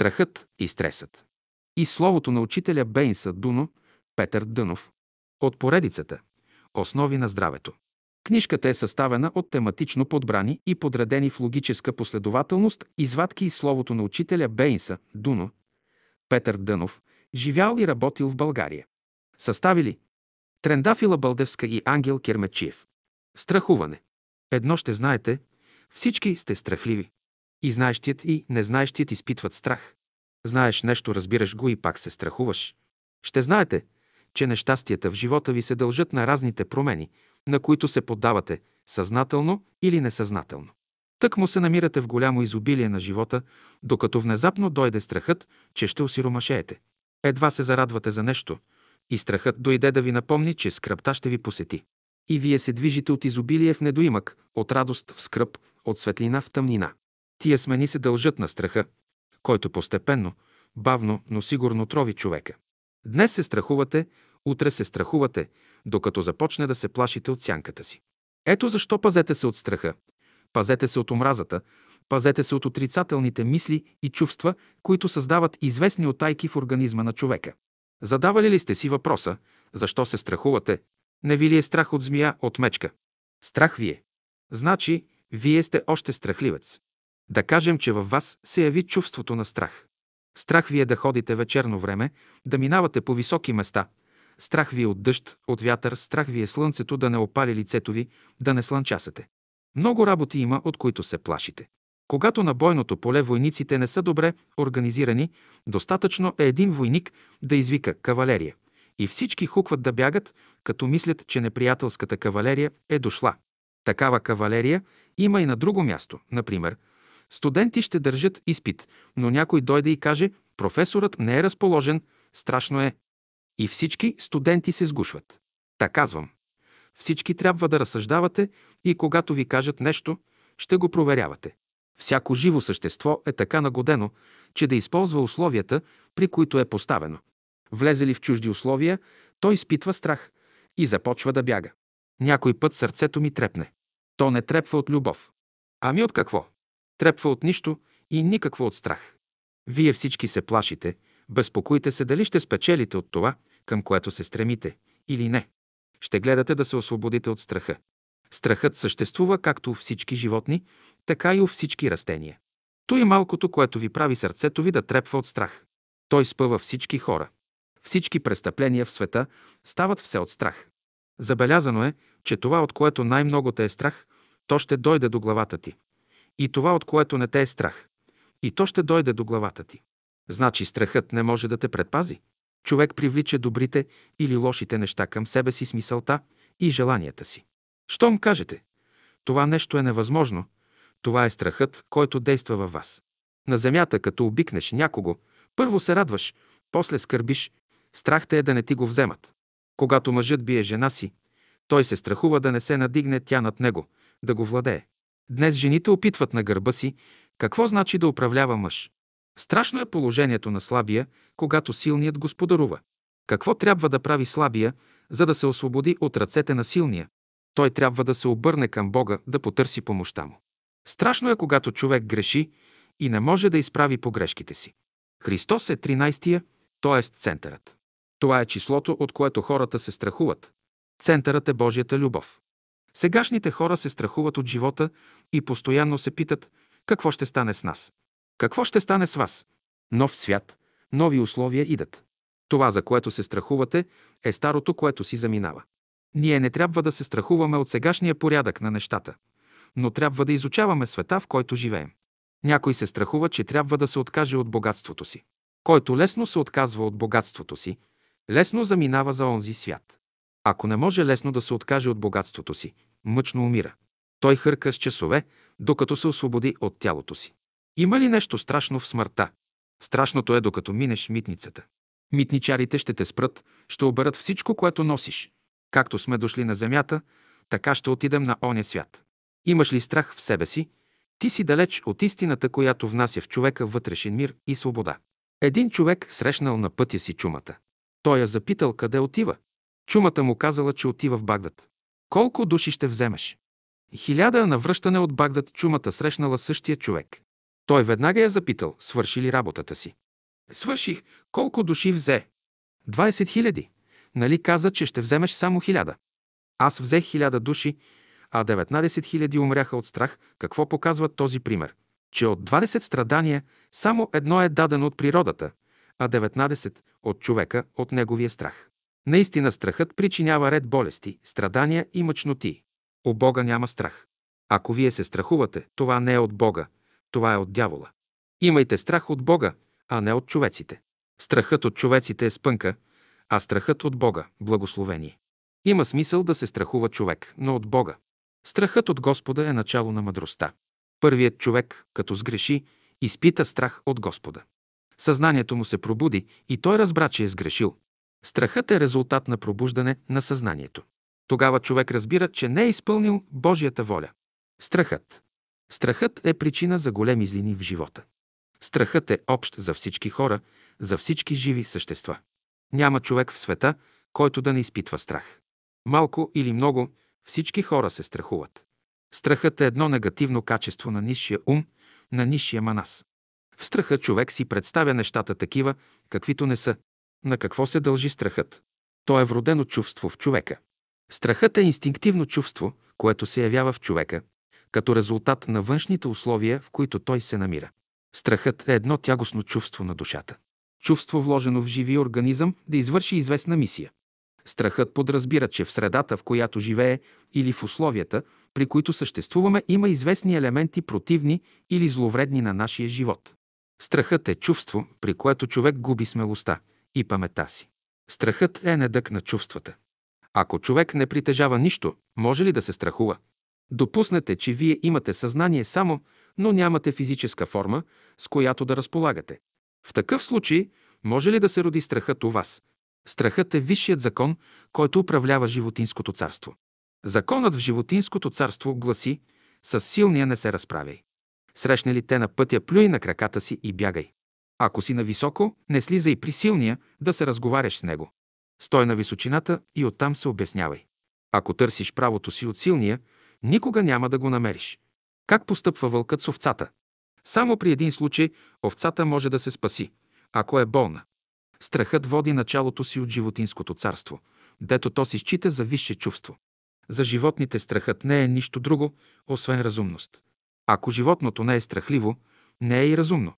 Страхът и стресът. И словото на учителя Бейнса Дуно, Петър Дънов, от поредицата Основи на здравето. Книжката е съставена от тематично подбрани и подредени в логическа последователност извадки и словото на учителя Бейнса Дуно, Петър Дънов, живял и работил в България. Съставили Трендафила Бълдевска и Ангел Кермечиев. Страхуване. Едно ще знаете, всички сте страхливи. И знаещият и незнаещият изпитват страх. Знаеш нещо, разбираш го и пак се страхуваш. Ще знаете, че нещастията в живота ви се дължат на разните промени, на които се поддавате, съзнателно или несъзнателно. Тък му се намирате в голямо изобилие на живота, докато внезапно дойде страхът, че ще осиромашеете. Едва се зарадвате за нещо и страхът дойде да ви напомни, че скръпта ще ви посети. И вие се движите от изобилие в недоимък, от радост в скръп, от светлина в тъмнина. Тия смени се дължат на страха, който постепенно, бавно, но сигурно трови човека. Днес се страхувате, утре се страхувате, докато започне да се плашите от сянката си. Ето защо пазете се от страха, пазете се от омразата, пазете се от отрицателните мисли и чувства, които създават известни отайки в организма на човека. Задавали ли сте си въпроса, защо се страхувате? Не ви ли е страх от змия, от мечка? Страх ви е. Значи, вие сте още страхливец. Да кажем, че във вас се яви чувството на страх. Страх ви е да ходите вечерно време, да минавате по високи места. Страх ви е от дъжд, от вятър, страх ви е слънцето да не опали лицето ви, да не слънчасате. Много работи има, от които се плашите. Когато на бойното поле войниците не са добре организирани, достатъчно е един войник да извика кавалерия. И всички хукват да бягат, като мислят, че неприятелската кавалерия е дошла. Такава кавалерия има и на друго място. Например, студенти ще държат изпит, но някой дойде и каже, професорът не е разположен, страшно е. И всички студенти се сгушват. Така казвам. Всички трябва да разсъждавате и когато ви кажат нещо, ще го проверявате. Всяко живо същество е така нагодено, че да използва условията, при които е поставено. Влезе ли в чужди условия, той изпитва страх и започва да бяга. Някой път сърцето ми трепне. То не трепва от любов. Ами от какво? Трепва от нищо и никакво от страх. Вие всички се плашите, безпокойте се дали ще спечелите от това, към което се стремите, или не. Ще гледате да се освободите от страха. Страхът съществува както у всички животни, така и у всички растения. То е малкото, което ви прави сърцето ви да трепва от страх. Той спъва всички хора. Всички престъпления в света стават все от страх. Забелязано е, че това, от което най-много те е страх, то ще дойде до главата ти. И това, от което не те е страх, и то ще дойде до главата ти. Значи страхът не може да те предпази. Човек привлича добрите или лошите неща към себе си с мисълта и желанията си. Щом кажете, това нещо е невъзможно, това е страхът, който действа във вас. На земята, като обикнеш някого, първо се радваш, после скърбиш, страх те е да не ти го вземат. Когато мъжът бие жена си, той се страхува да не се надигне тя над него, да го владее. Днес жените опитват на гърба си какво значи да управлява мъж. Страшно е положението на слабия, когато силният господарува. Какво трябва да прави слабия, за да се освободи от ръцете на силния? Той трябва да се обърне към Бога, да потърси помощта му. Страшно е, когато човек греши и не може да изправи погрешките си. Христос е 13-тия, т.е. центърът. Това е числото, от което хората се страхуват. Центърът е Божията любов. Сегашните хора се страхуват от живота и постоянно се питат какво ще стане с нас. Какво ще стане с вас? Нов свят, нови условия идат. Това, за което се страхувате, е старото, което си заминава. Ние не трябва да се страхуваме от сегашния порядък на нещата, но трябва да изучаваме света, в който живеем. Някой се страхува, че трябва да се откаже от богатството си. Който лесно се отказва от богатството си, лесно заминава за онзи свят. Ако не може лесно да се откаже от богатството си, мъчно умира. Той хърка с часове, докато се освободи от тялото си. Има ли нещо страшно в смъртта? Страшното е, докато минеш митницата. Митничарите ще те спрат, ще оберат всичко, което носиш. Както сме дошли на земята, така ще отидем на оня свят. Имаш ли страх в себе си? Ти си далеч от истината, която внася в човека вътрешен мир и свобода. Един човек срещнал на пътя си чумата. Той я запитал къде отива. Чумата му казала, че отива в Багдад. Колко души ще вземеш? Хиляда на връщане от Багдад чумата срещнала същия човек. Той веднага я запитал, свърши ли работата си. Свърших. Колко души взе? 20 хиляди. Нали каза, че ще вземеш само хиляда? Аз взех хиляда души, а 19 хиляди умряха от страх. Какво показва този пример? Че от 20 страдания само едно е дадено от природата, а 19 от човека от неговия страх. Наистина страхът причинява ред болести, страдания и мъчноти. У Бога няма страх. Ако вие се страхувате, това не е от Бога, това е от дявола. Имайте страх от Бога, а не от човеците. Страхът от човеците е спънка, а страхът от Бога – благословение. Има смисъл да се страхува човек, но от Бога. Страхът от Господа е начало на мъдростта. Първият човек, като сгреши, изпита страх от Господа. Съзнанието му се пробуди и той разбра, че е сгрешил. Страхът е резултат на пробуждане на съзнанието. Тогава човек разбира, че не е изпълнил Божията воля. Страхът. Страхът е причина за големи злини в живота. Страхът е общ за всички хора, за всички живи същества. Няма човек в света, който да не изпитва страх. Малко или много, всички хора се страхуват. Страхът е едно негативно качество на нисшия ум, на нисшия манас. В страха човек си представя нещата такива, каквито не са. На какво се дължи страхът? То е вродено чувство в човека. Страхът е инстинктивно чувство, което се явява в човека, като резултат на външните условия, в които той се намира. Страхът е едно тягостно чувство на душата. Чувство вложено в живия организъм да извърши известна мисия. Страхът подразбира, че в средата, в която живее, или в условията, при които съществуваме, има известни елементи противни или зловредни на нашия живот. Страхът е чувство, при което човек губи смелостта и памета си. Страхът е недък на чувствата. Ако човек не притежава нищо, може ли да се страхува? Допуснете, че вие имате съзнание само, но нямате физическа форма, с която да разполагате. В такъв случай може ли да се роди страхът у вас? Страхът е висшият закон, който управлява животинското царство. Законът в животинското царство гласи «С силния не се разправяй». Срещне ли те на пътя, плюй на краката си и бягай. Ако си нависоко, не слизай при силния да се разговаряш с него. Стой на височината и оттам се обяснявай. Ако търсиш правото си от силния, никога няма да го намериш. Как постъпва вълкът с овцата? Само при един случай овцата може да се спаси, ако е болна. Страхът води началото си от животинското царство, дето то си счита за висше чувство. За животните страхът не е нищо друго, освен разумност. Ако животното не е страхливо, не е и разумно.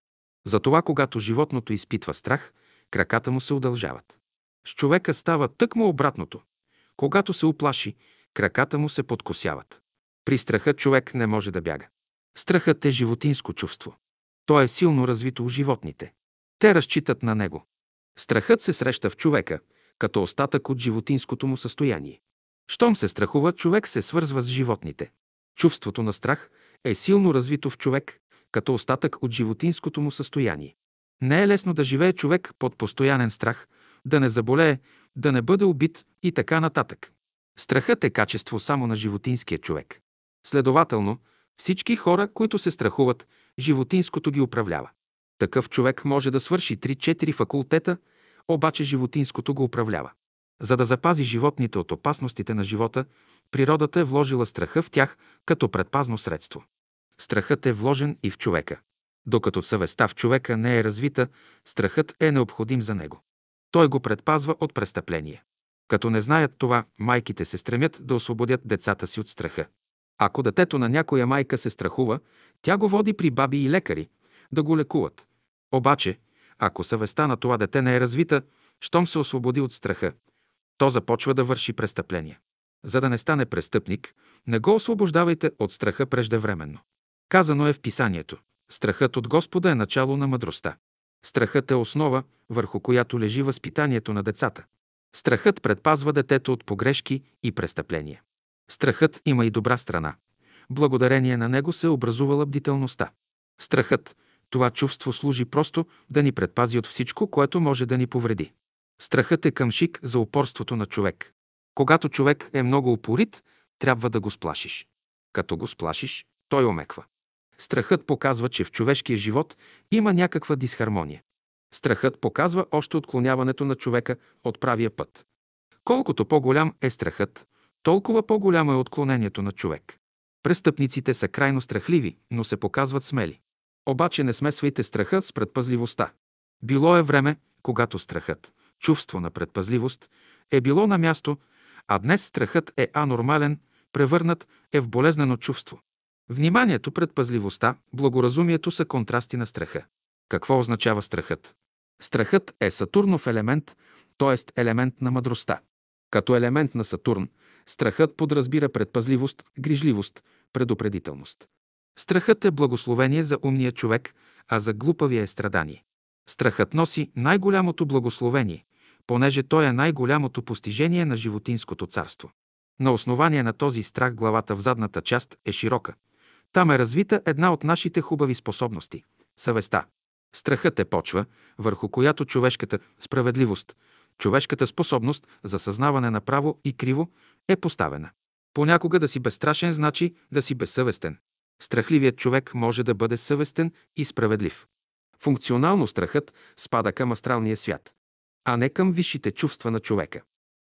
Затова, когато животното изпитва страх, краката му се удължават. С човека става тъкмо обратното. Когато се уплаши, краката му се подкосяват. При страха човек не може да бяга. Страхът е животинско чувство. То е силно развито у животните. Те разчитат на него. Страхът се среща в човека, като остатък от животинското му състояние. Щом се страхува, човек се свързва с животните. Чувството на страх е силно развито в човек, като остатък от животинското му състояние. Не е лесно да живее човек под постоянен страх, да не заболее, да не бъде убит и така нататък. Страхът е качество само на животинския човек. Следователно, всички хора, които се страхуват, животинското ги управлява. Такъв човек може да свърши 3-4 факултета, обаче животинското го управлява. За да запази животните от опасностите на живота, природата е вложила страха в тях като предпазно средство. Страхът е вложен и в човека. Докато в съвестта в човека не е развита, страхът е необходим за него. Той го предпазва от престъпление. Като не знаят това, майките се стремят да освободят децата си от страха. Ако детето на някоя майка се страхува, тя го води при баби и лекари да го лекуват. Обаче, ако съвестта на това дете не е развита, щом се освободи от страха, то започва да върши престъпления. За да не стане престъпник, не го освобождавайте от страха преждевременно. Казано е в писанието. Страхът от Господа е начало на мъдростта. Страхът е основа, върху която лежи възпитанието на децата. Страхът предпазва детето от погрешки и престъпления. Страхът има и добра страна. Благодарение на него се образувала бдителността. Страхът, това чувство служи просто да ни предпази от всичко, което може да ни повреди. Страхът е къмшик за упорството на човек. Когато човек е много упорит, трябва да го сплашиш. Като го сплашиш, той омеква. Страхът показва, че в човешкия живот има някаква дисхармония. Страхът показва още отклоняването на човека от правия път. Колкото по-голям е страхът, толкова по-голямо е отклонението на човек. Престъпниците са крайно страхливи, но се показват смели. Обаче не смесвайте страха с предпазливостта. Било е време, когато страхът, чувство на предпазливост, е било на място, а днес страхът е анормален, превърнат е в болезнено чувство. Вниманието, предпазливостта, благоразумието са контрасти на страха. Какво означава страхът? Страхът е Сатурнов елемент, т.е. елемент на мъдростта. Като елемент на Сатурн, страхът подразбира предпазливост, грижливост, предупредителност. Страхът е благословение за умния човек, а за глупавия е страдание. Страхът носи най-голямото благословение, понеже той е най-голямото постижение на животинското царство. На основание на този страх главата в задната част е широка. Там е развита една от нашите хубави способности – съвестта. Страхът е почва, върху която човешката справедливост, човешката способност за съзнаване на право и криво е поставена. Понякога да си безстрашен значи да си безсъвестен. Страхливият човек може да бъде съвестен и справедлив. Функционално страхът спада към астралния свят, а не към висшите чувства на човека.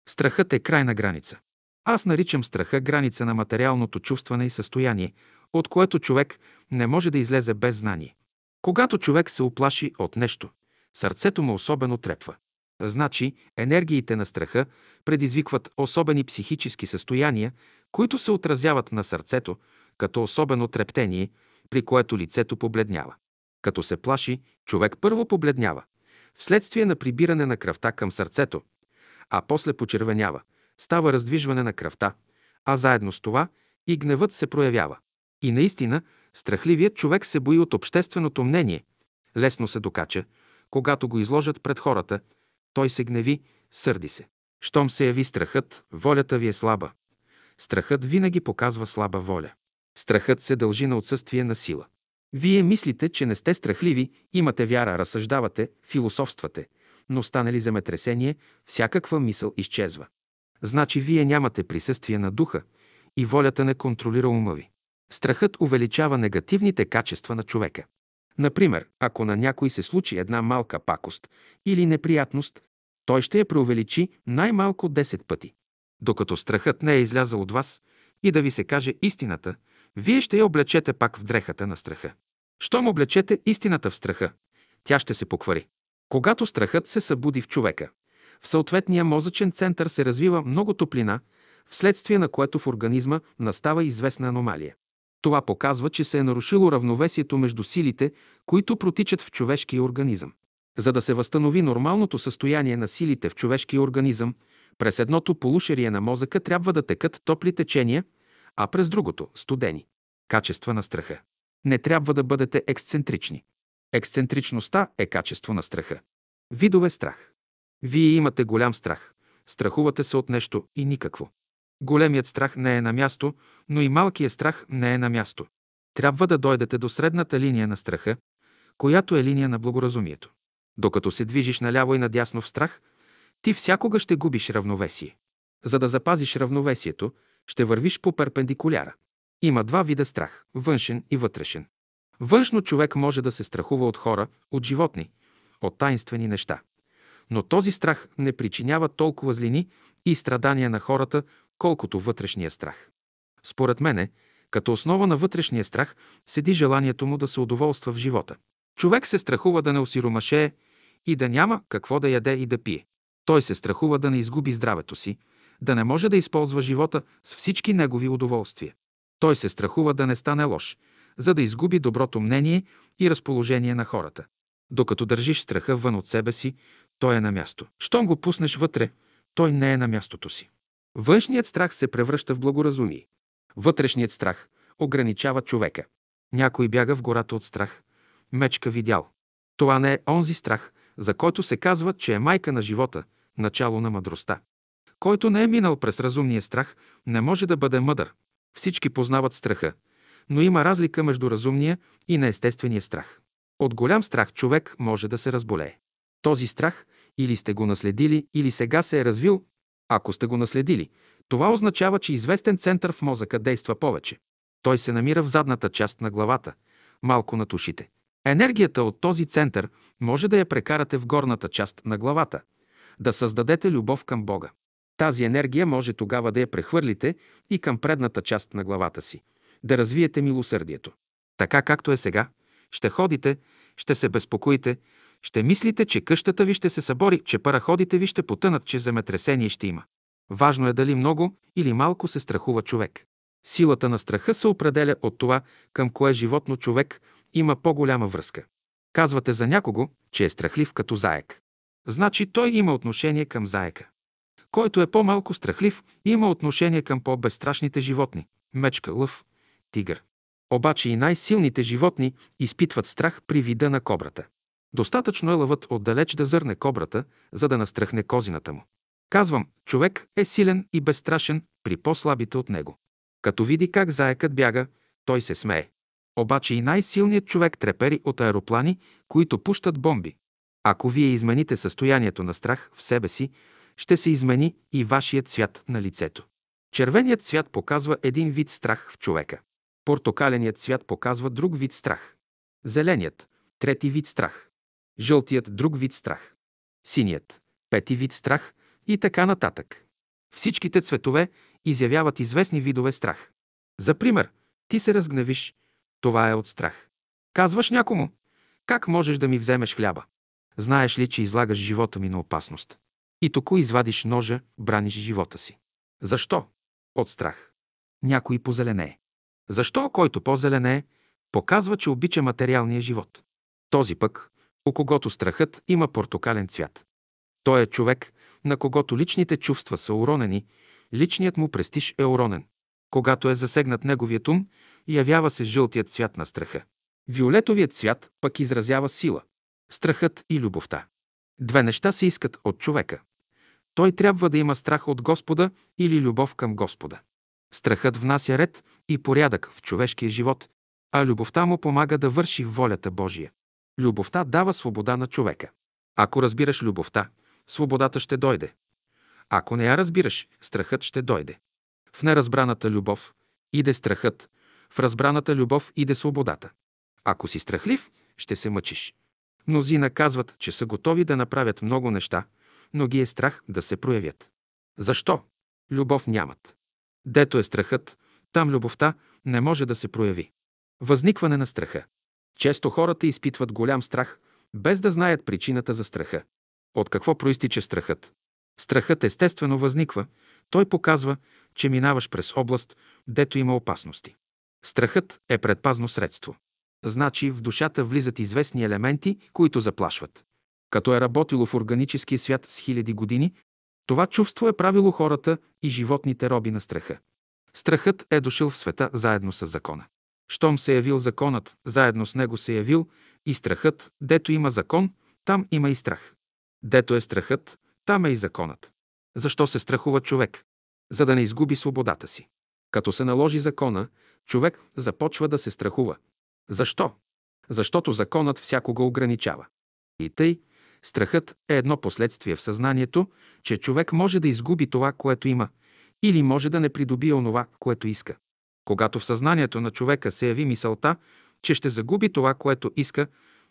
Страхът е крайна граница. Аз наричам страха граница на материалното чувстване и състояние, от което човек не може да излезе без знание. Когато човек се оплаши от нещо, сърцето му особено трепва. Значи, енергиите на страха предизвикват особени психически състояния, които се отразяват на сърцето, като особено трептение, при което лицето побледнява. Като се плаши, човек първо побледнява, вследствие на прибиране на кръвта към сърцето, а после почервенява, става раздвижване на кръвта, а заедно с това и гневът се проявява. И наистина, страхливият човек се бои от общественото мнение, лесно се докача, когато го изложат пред хората, той се гневи, сърди се. Щом се яви страхът, волята ви е слаба. Страхът винаги показва слаба воля. Страхът се дължи на отсъствие на сила. Вие мислите, че не сте страхливи, имате вяра, разсъждавате, философствате, но стане ли земетресение, всякаква мисъл изчезва. Значи вие нямате присъствие на духа и волята не контролира ума ви. Страхът увеличава негативните качества на човека. Например, ако на някой се случи една малка пакост или неприятност, той ще я преувеличи най-малко 10 пъти. Докато страхът не е излязъл от вас и да ви се каже истината, вие ще я облечете пак в дрехата на страха. Щом облечете истината в страха, тя ще се поквари. Когато страхът се събуди в човека, в съответния мозъчен център се развива много топлина, вследствие на което в организма настава известна аномалия. Това показва, че се е нарушило равновесието между силите, които протичат в човешкия организъм. За да се възстанови нормалното състояние на силите в човешкия организъм, през едното полушерие на мозъка трябва да текат топли течения, а през другото – студени. Качества на страха. Не трябва да бъдете ексцентрични. Ексцентричността е качество на страха. Видове страх. Вие имате голям страх. Страхувате се от нещо и никакво. Големият страх не е на място, но и малкият страх не е на място. Трябва да дойдете до средната линия на страха, която е линия на благоразумието. Докато се движиш наляво и надясно в страх, ти всякога ще губиш равновесие. За да запазиш равновесието, ще вървиш по перпендикуляра. Има два вида страх – външен и вътрешен. Външно човек може да се страхува от хора, от животни, от таинствени неща. Но този страх не причинява толкова злини и страдания на хората, колкото вътрешния страх. Според мене, като основа на вътрешния страх седи желанието му да се удоволства в живота. Човек се страхува да не осиромашее и да няма какво да яде и да пие. Той се страхува да не изгуби здравето си, да не може да използва живота с всички негови удоволствия. Той се страхува да не стане лош, за да изгуби доброто мнение и разположение на хората. Докато държиш страха вън от себе си, той е на място. Щом го пуснеш вътре, той не е на мястото си. Външният страх се превръща в благоразумие. Вътрешният страх ограничава човека. Някой бяга в гората от страх. Мечка видял. Това не е онзи страх, за който се казва, че е майка на живота, начало на мъдростта. Който не е минал през разумния страх, не може да бъде мъдър. Всички познават страха, но има разлика между разумния и неестествения страх. От голям страх човек може да се разболее. Този страх или сте го наследили, или сега се е развил. Ако сте го наследили, това означава, че известен център в мозъка действа повече. Той се намира в задната част на главата, малко над ушите. Енергията от този център може да я прекарате в горната част на главата, да създадете любов към Бога. Тази енергия може тогава да я прехвърлите и към предната част на главата си, да развиете милосърдието. Така както е сега, ще ходите, ще се безпокоите, ще мислите, че къщата ви ще се събори, че параходите ви ще потънат, че земетресение ще има. Важно е дали много или малко се страхува човек. Силата на страха се определя от това, към кое животно човек има по-голяма връзка. Казвате за някого, че е страхлив като заек. Значи той има отношение към заека. Който е по-малко страхлив, има отношение към по-безстрашните животни – мечка, лъв, тигър. Обаче и най-силните животни изпитват страх при вида на кобрата. Достатъчно е лъвът отдалеч да зърне кобрата, за да настръхне козината му. Казвам, човек е силен и безстрашен при по-слабите от него. Като види как заекът бяга, той се смее. Обаче и най-силният човек трепери от аероплани, които пущат бомби. Ако вие измените състоянието на страх в себе си, ще се измени и вашият цвят на лицето. Червеният цвят показва един вид страх в човека. Портокаленият цвят показва друг вид страх. Зеленият – трети вид страх. Жълтият – друг вид страх. Синият – пети вид страх и така нататък. Всичките цветове изявяват известни видове страх. За пример, ти се разгневиш. Това е от страх. Казваш някому, как можеш да ми вземеш хляба? Знаеш ли, че излагаш живота ми на опасност? И току извадиш ножа, браниш живота си. Защо? От страх. Някой позеленее. Защо, който по-зеленее, показва, че обича материалния живот? Този пък, у когото страхът има портокален цвят. Той е човек, на когото личните чувства са уронени, личният му престиж е уронен. Когато е засегнат неговият ум, явява се жълтият цвят на страха. Виолетовият цвят пък изразява сила. Страхът и любовта. Две неща се искат от човека. Той трябва да има страх от Господа или любов към Господа. Страхът внася ред и порядък в човешкия живот, а любовта му помага да върши волята Божия. Любовта дава свобода на човека. Ако разбираш любовта, свободата ще дойде. Ако не я разбираш, страхът ще дойде. В неразбраната любов иде страхът, в разбраната любов иде свободата. Ако си страхлив, ще се мъчиш. Мнозина казват, че са готови да направят много неща, но ги е страх да се проявят. Защо? Любов нямат. Дето е страхът, там любовта не може да се прояви. Възникване на страха. Често хората изпитват голям страх, без да знаят причината за страха. От какво проистича страхът? Страхът естествено възниква. Той показва, че минаваш през област, дето има опасности. Страхът е предпазно средство. Значи в душата влизат известни елементи, които заплашват. Като е работило в органическия свят с хиляди години, това чувство е правило хората и животните роби на страха. Страхът е дошъл в света заедно с закона. Щом се явил законът, заедно с него се явил и страхът, дето има закон, там има и страх. Дето е страхът, там е и законът. Защо се страхува човек? За да не изгуби свободата си. Като се наложи закона, човек започва да се страхува. Защо? Защото законът всякога ограничава. И тъй, страхът е едно последствие в съзнанието, че човек може да изгуби това, което има, или може да не придобие онова, което иска. Когато в съзнанието на човека се яви мисълта, че ще загуби това, което иска,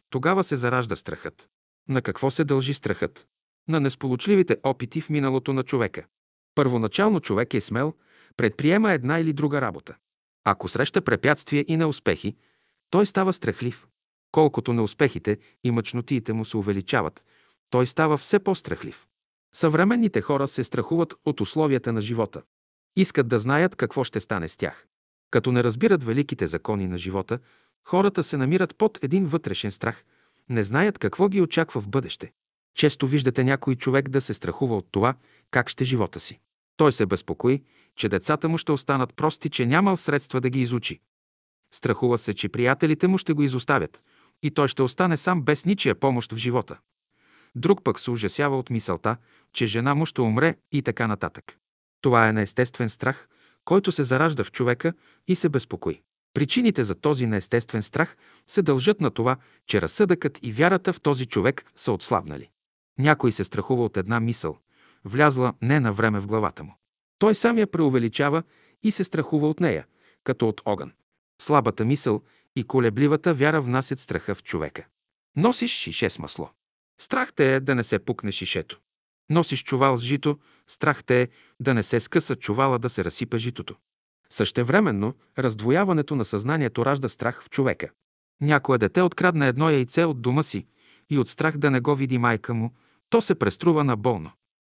тогава се заражда страхът. На какво се дължи страхът? На несполучливите опити в миналото на човека. Първоначално човек е смел, предприема една или друга работа. Ако среща препятствия и неуспехи, той става страхлив. Колкото неуспехите и мъчнотиите му се увеличават, той става все по-страхлив. Съвременните хора се страхуват от условията на живота. Искат да знаят какво ще стане с тях. Като не разбират великите закони на живота, хората се намират под един вътрешен страх, не знаят какво ги очаква в бъдеще. Често виждате някой човек да се страхува от това, как ще живота си. Той се безпокои, че децата му ще останат прости, че нямал средства да ги изучи. Страхува се, че приятелите му ще го изоставят и той ще остане сам без ничия помощ в живота. Друг пък се ужасява от мисълта, че жена му ще умре и така нататък. Това е неестествен страх, който се заражда в човека и се безпокои. Причините за този неестествен страх се дължат на това, че разсъдъкът и вярата в този човек са отслабнали. Някой се страхува от една мисъл, влязла не на време в главата му. Той сам я преувеличава и се страхува от нея, като от огън. Слабата мисъл и колебливата вяра внасят страха в човека. Носиш шише с масло. Страх те е да не се пукне шишето. Носиш чувал с жито, страх те е да не се скъса чувала да се разсипа житото. Същевременно, раздвояването на съзнанието ражда страх в човека. Някое дете открадна едно яйце от дома си и от страх да не го види майка му, то се преструва на болно.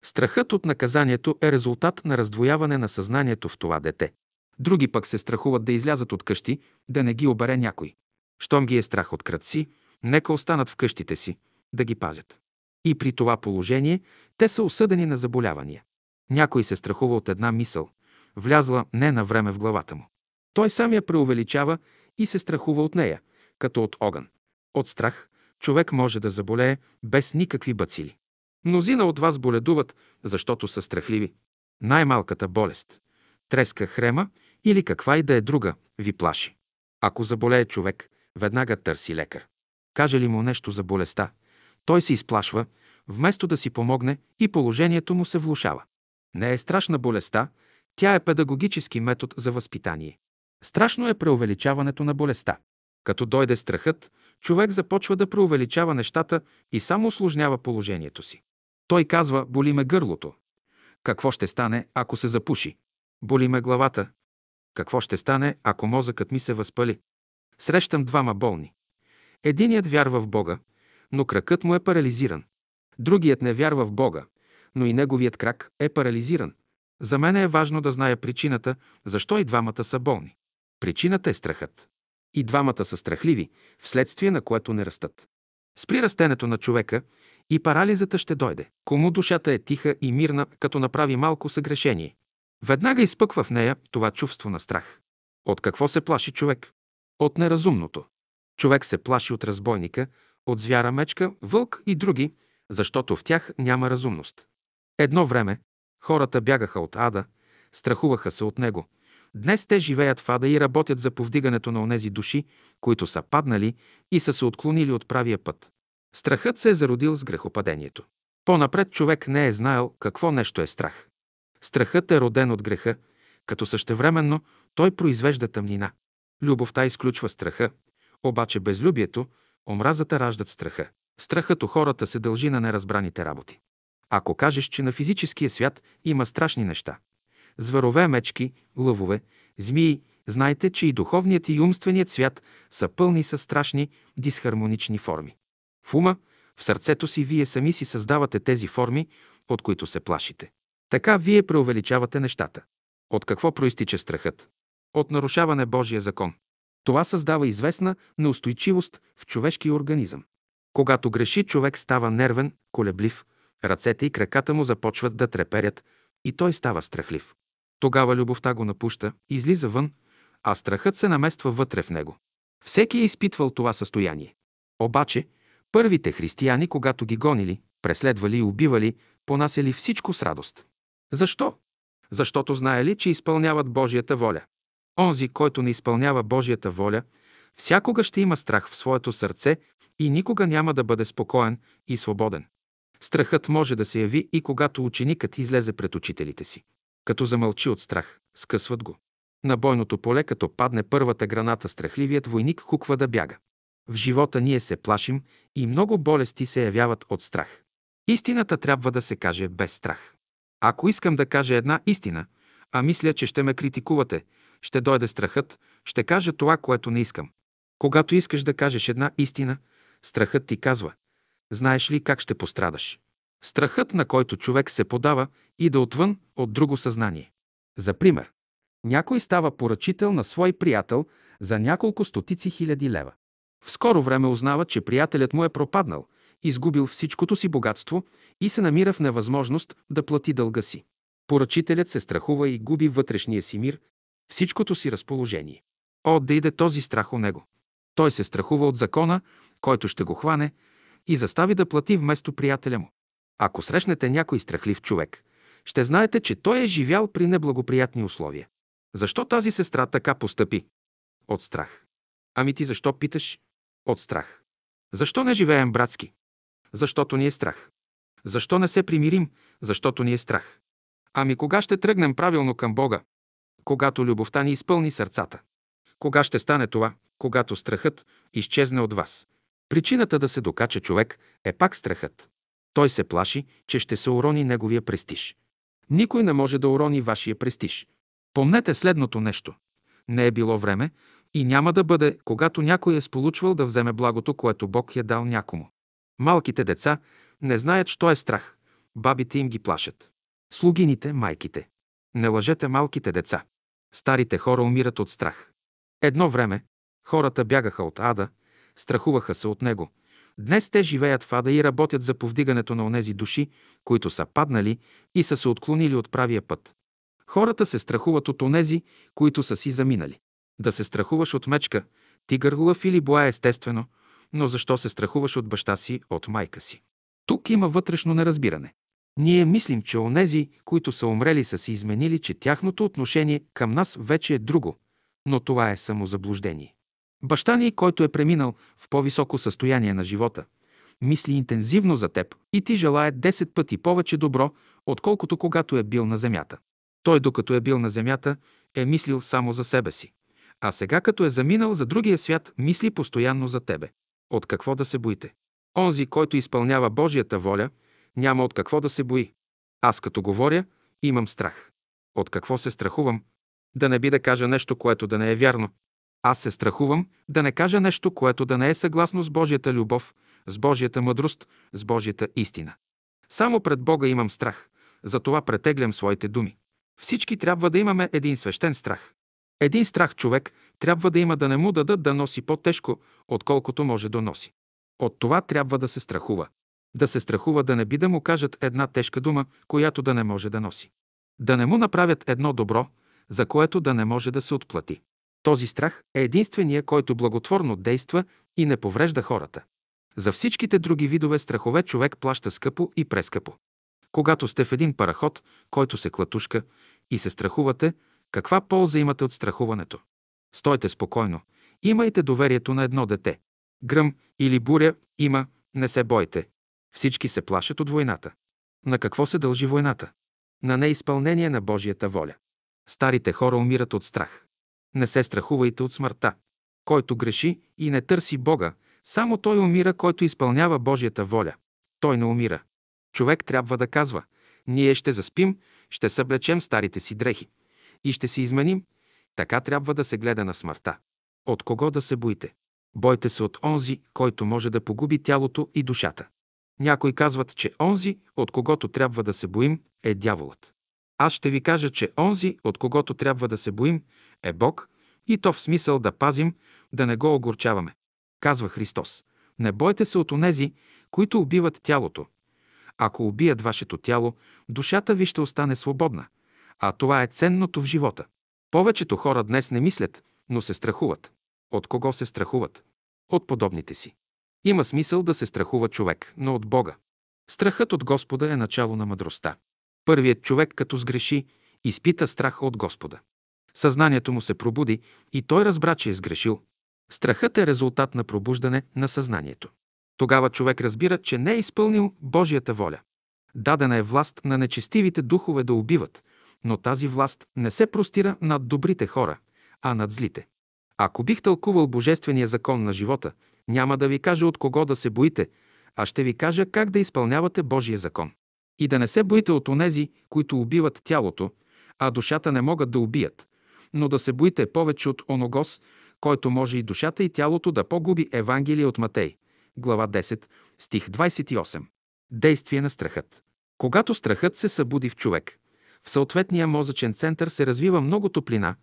Страхът от наказанието е резултат на раздвояване на съзнанието в това дете. Други пък се страхуват да излязат от къщи, да не ги обере някой. Щом ги е страх от кръци, нека останат в къщите си, да ги пазят. И при това положение те са осъдени на заболявания. Някой се страхува от една мисъл, влязла не на време в главата му. Той сам я преувеличава и се страхува от нея, като от огън. От страх човек може да заболее без никакви бацили. Мнозина от вас боледуват, защото са страхливи. Най-малката болест – треска хрема или каква и да е друга, ви плаши. Ако заболее човек, веднага търси лекар. Каже ли му нещо за болестта, той се изплашва, вместо да си помогне и положението му се влушава. Не е страшна болестта, тя е педагогически метод за възпитание. Страшно е преувеличаването на болестта. Като дойде страхът, човек започва да преувеличава нещата и само осложнява положението си. Той казва, боли ме гърлото. Какво ще стане, ако се запуши? Боли ме главата. Какво ще стане, ако мозъкът ми се възпали? Срещам двама болни. Единият вярва в Бога, но кракът му е парализиран. Другият не вярва в Бога, но и неговият крак е парализиран. За мен е важно да зная причината, защо и двамата са болни. Причината е страхът. И двамата са страхливи, вследствие на което не растат. Спри растенето на човека и парализата ще дойде. Кому душата е тиха и мирна, като направи малко съгрешение. Веднага изпъква в нея това чувство на страх. От какво се плаши човек? От неразумното. Човек се плаши от разбойника, от звяра мечка, вълк и други, защото в тях няма разумност. Едно време хората бягаха от ада, страхуваха се от него. Днес те живеят в ада и работят за повдигането на онези души, които са паднали и са се отклонили от правия път. Страхът се е зародил с грехопадението. По-напред човек не е знаел какво нещо е страх. Страхът е роден от греха, като същевременно той произвежда тъмнина. Любовта изключва страха, обаче безлюбието, омразата раждат страха. Страхът у хората се дължи на неразбраните работи. Ако кажеш, че на физическия свят има страшни неща, зверове, мечки, лъвове, змии, знайте, че и духовният и умственият свят са пълни с страшни, дисхармонични форми. В ума, в сърцето си вие сами си създавате тези форми, от които се плашите. Така вие преувеличавате нещата. От какво проистича страхът? От нарушаване Божия закон. Това създава известна неустойчивост в човешкия организъм. Когато греши, човек става нервен, колеблив, ръцете и краката му започват да треперят и той става страхлив. Тогава любовта го напуща, излиза вън, а страхът се намества вътре в него. Всеки е изпитвал това състояние. Обаче, първите християни, когато ги гонили, преследвали и убивали, понасяли всичко с радост. Защо? Защото знаели, че изпълняват Божията воля. Онзи, който не изпълнява Божията воля, всякога ще има страх в своето сърце и никога няма да бъде спокоен и свободен. Страхът може да се яви и когато ученикът излезе пред учителите си. Като замълчи от страх, скъсват го. На бойното поле, като падне първата граната, страхливият войник хуква да бяга. В живота ние се плашим и много болести се явяват от страх. Истината трябва да се каже без страх. Ако искам да кажа една истина, а мисля, че ще ме критикувате, ще дойде страхът, ще кажа това, което не искам. Когато искаш да кажеш една истина, страхът ти казва, знаеш ли как ще пострадаш. Страхът, на който човек се подава, иде отвън от друго съзнание. За пример, някой става поръчител на свой приятел за няколко стотици хиляди лева. В скоро време узнава, че приятелят му е пропаднал, изгубил всичкото си богатство и се намира в невъзможност да плати дълга си. Поръчителят се страхува и губи вътрешния си мир, всичкото си разположение. О, да иде този страх у него. Той се страхува от закона, който ще го хване и застави да плати вместо приятеля му. Ако срещнете някой страхлив човек, ще знаете, че той е живял при неблагоприятни условия. Защо тази сестра така постъпи? От страх. Ами ти защо питаш? От страх. Защо не живеем братски? Защото ни е страх. Защо не се примирим? Защото ни е страх. Ами кога ще тръгнем правилно към Бога? Когато любовта ни изпълни сърцата. Кога ще стане това? Когато страхът изчезне от вас. Причината да се докача човек е пак страхът. Той се плаши, че ще се урони неговия престиж. Никой не може да урони вашия престиж. Помнете следното нещо. Не е било време, И няма да бъде, когато някой е сполучвал да вземе благото, което Бог е дал някому. Малките деца не знаят, що е страх. Бабите им ги плашат. Слугините, майките. Не лъжете малките деца. Старите хора умират от страх. Едно време хората бягаха от ада, страхуваха се от него. Днес те живеят в ада и работят за повдигането на онези души, които са паднали и са се отклонили от правия път. Хората се страхуват от онези, които са си заминали. Да се страхуваш от мечка, тигър, лъв или боа е естествено, но защо се страхуваш от баща си, от майка си? Тук има вътрешно неразбиране. Ние мислим, че онези, които са умрели, са си изменили, че тяхното отношение към нас вече е друго, но това е самозаблуждение. Баща ни, който е преминал в по-високо състояние на живота, мисли интензивно за теб и ти желая 10 пъти повече добро, отколкото когато е бил на земята. Той, докато е бил на земята, е мислил само за себе си. А сега, като е заминал за другия свят, мисли постоянно за тебе. От какво да се боите? Онзи, който изпълнява Божията воля, няма от какво да се бои. Аз като говоря, имам страх. От какво се страхувам? Да не би да кажа нещо, което да не е вярно. Аз се страхувам да не кажа нещо, което да не е съгласно с Божията любов, с Божията мъдрост, с Божията истина. Само пред Бога имам страх, затова претеглям своите думи. Всички трябва да имаме един свещен страх. Един страх човек трябва да има да не му дадат да носи по-тежко, отколкото може да носи. От това трябва да се страхува. Да се страхува да не би да му кажат една тежка дума, която да не може да носи. Да не му направят едно добро, за което да не може да се отплати. Този страх е единствения, който благотворно действа и не поврежда хората. За всичките други видове страхове човек плаща скъпо и прескъпо. Когато сте в един параход, който се клатушка и се страхувате, каква полза имате от страхуването? Стойте спокойно. Имайте доверието на едно дете. Гръм или буря има, не се бойте. Всички се плашат от войната. На какво се дължи войната? На неизпълнение на Божията воля. Старите хора умират от страх. Не се страхувайте от смъртта. Който греши и не търси Бога, само той умира, който изпълнява Божията воля. Той не умира. Човек трябва да казва, ние ще заспим, ще съблечем старите си дрехи и ще се изменим. Така трябва да се гледа на смъртта. От кого да се боите? Бойте се от онзи, който може да погуби тялото и душата. Някои казват, че онзи, от когото трябва да се боим, е дяволът. Аз ще ви кажа, че онзи, от когото трябва да се боим, е Бог, и то в смисъл да пазим, да не го огорчаваме. Казва Христос. Не бойте се от онези, които убиват тялото. Ако убият вашето тяло, душата ви ще остане свободна. А това е ценното в живота. Повечето хора днес не мислят, но се страхуват. От кого се страхуват? От подобните си. Има смисъл да се страхува човек, но от Бога. Страхът от Господа е начало на мъдростта. Първият човек, като сгреши, изпита страх от Господа. Съзнанието му се пробуди и той разбра, че е сгрешил. Страхът е резултат на пробуждане на съзнанието. Тогава човек разбира, че не е изпълнил Божията воля. Дадена е власт на нечестивите духове да убиват, но тази власт не се простира над добрите хора, а над злите. Ако бих тълкувал Божествения закон на живота, няма да ви кажа от кого да се боите, а ще ви кажа как да изпълнявате Божия закон. И да не се боите от онези, които убиват тялото, а душата не могат да убият, но да се боите повече от оногос, който може и душата и тялото да погуби Евангелие от Матей, глава 10, стих 28. Действие на страхът. Когато страхът се събуди в човек, в съответния мозъчен център се развива много топлина,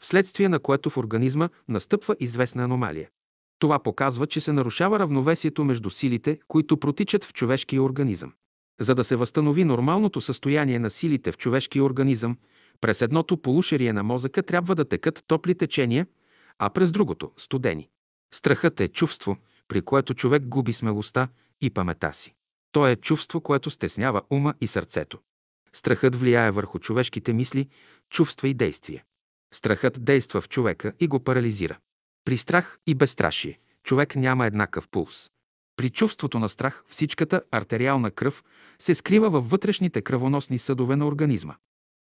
вследствие на което в организма настъпва известна аномалия. Това показва, че се нарушава равновесието между силите, които протичат в човешкия организъм. За да се възстанови нормалното състояние на силите в човешкия организъм, през едното полушерие на мозъка трябва да текат топли течения, а през другото – студени. Страхът е чувство, при което човек губи смелостта и памета си. То е чувство, което стеснява ума и сърцето. Страхът влияе върху човешките мисли, чувства и действия. Страхът действа в човека и го парализира. При страх и безстрашие човек няма еднакъв пулс. При чувството на страх всичката артериална кръв се скрива във вътрешните кръвоносни съдове на организма.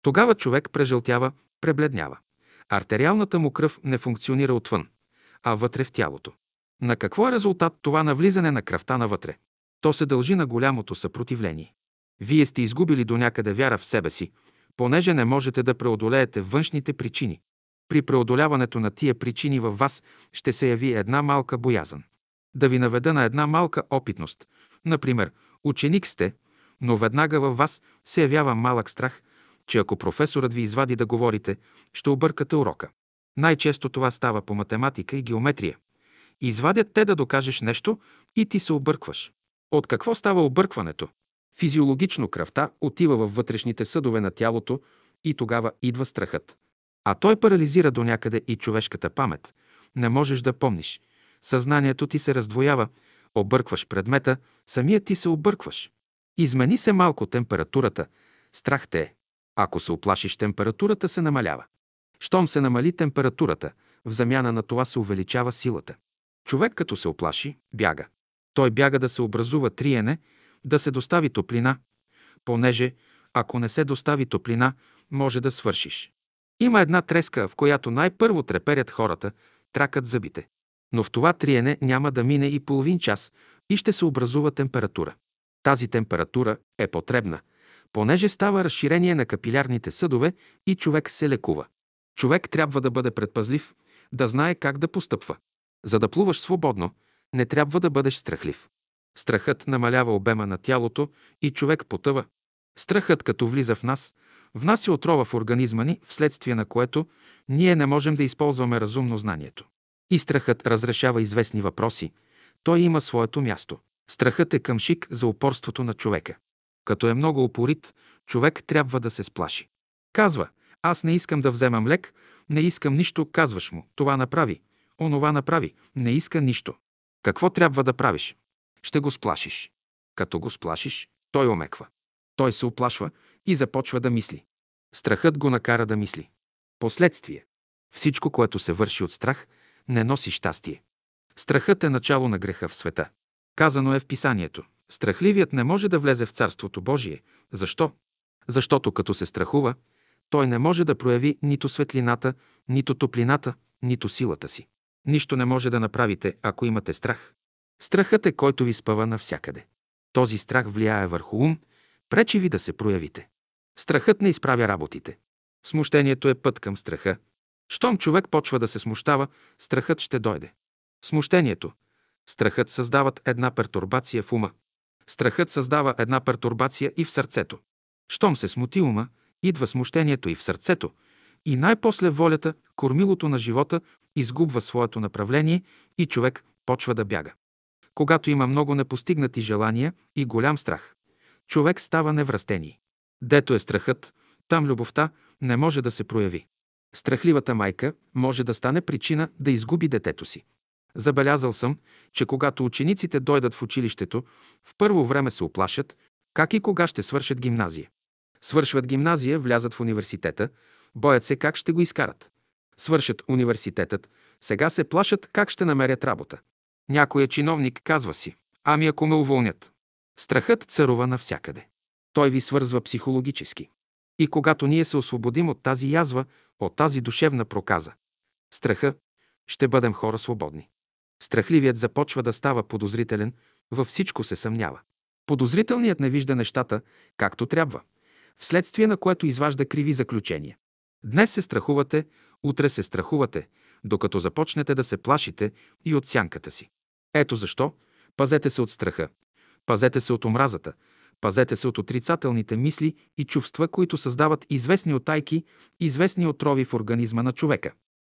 Тогава човек прежълтява, пребледнява. Артериалната му кръв не функционира отвън, а вътре в тялото. На какво е резултат това навлизане на кръвта навътре? То се дължи на голямото съпротивление. Вие сте изгубили до някъде вяра в себе си, понеже не можете да преодолеете външните причини. При преодоляването на тия причини във вас ще се яви една малка боязън. Да ви наведа на една малка опитност. Например, ученик сте, но веднага във вас се явява малък страх, че ако професорът ви извади да говорите, ще объркате урока. Най-често това става по математика и геометрия. Извадят те да докажеш нещо и ти се объркваш. От какво става объркването? Физиологично кръвта отива във вътрешните съдове на тялото и тогава идва страхът. А той парализира до някъде и човешката памет. Не можеш да помниш. Съзнанието ти се раздвоява, объркваш предмета, самият ти се объркваш. Измени се малко температурата, страх те е. Ако се оплашиш, температурата се намалява. Щом се намали температурата, в замяна на това се увеличава силата. Човек като се оплаши, бяга. Той бяга да се образува триене, да се достави топлина, понеже ако не се достави топлина, може да свършиш. Има една треска, в която най-първо треперят хората, тракат зъбите. Но в това триене няма да мине и половин час и ще се образува температура. Тази температура е потребна, понеже става разширение на капилярните съдове и човек се лекува. Човек трябва да бъде предпазлив, да знае как да постъпва. За да плуваш свободно, не трябва да бъдеш страхлив. Страхът намалява обема на тялото и човек потъва. Страхът, като влиза в нас, внася отрова в организма ни, вследствие на което ние не можем да използваме разумно знанието. И страхът разрешава известни въпроси. Той има своето място. Страхът е къмшик за упорството на човека. Като е много упорит, човек трябва да се сплаши. Казва, аз не искам да вземам лек, не искам нищо, казваш му. Това направи, онова направи, не иска нищо. Какво трябва да правиш? Ще го сплашиш. Като го сплашиш, той омеква. Той се оплашва и започва да мисли. Страхът го накара да мисли. Последствие. Всичко, което се върши от страх, не носи щастие. Страхът е начало на греха в света. Казано е в писанието. Страхливият не може да влезе в Царството Божие. Защо? Защото като се страхува, той не може да прояви нито светлината, нито топлината, нито силата си. Нищо не може да направите, ако имате страх. Страхът е който ви спъва навсякъде. Този страх влияе върху ум, пречи ви да се проявите. Страхът не изправя работите. Смущението е път към страха. Щом човек почва да се смущава, страхът ще дойде. Смущението, страхът създават една пертурбация в ума. Страхът създава една пертурбация и в сърцето. Щом се смути ума, идва смущението и в сърцето, и най-после волята, кормилото на живота, изгубва своето направление и човек почва да бяга. Когато има много непостигнати желания и голям страх, човек става неврастени. Дето е страхът, там любовта не може да се прояви. Страхливата майка може да стане причина да изгуби детето си. Забелязал съм, че когато учениците дойдат в училището, в първо време се оплашат, как и кога ще свършат гимназия. Свършват гимназия, влязат в университета, боят се как ще го изкарат. Свършат университетът, сега се плашат как ще намерят работа. Някой е чиновник казва си, ами ако ме уволнят. Страхът царува навсякъде. Той ви свързва психологически. И когато ние се освободим от тази язва, от тази душевна проказа, страха, ще бъдем хора свободни. Страхливият започва да става подозрителен, във всичко се съмнява. Подозрителният не вижда нещата както трябва, вследствие на което изважда криви заключения. Днес се страхувате, утре се страхувате, докато започнете да се плашите и от сянката си. Ето защо пазете се от страха, пазете се от омразата, пазете се от отрицателните мисли и чувства, които създават известни отайки, известни отрови в организма на човека.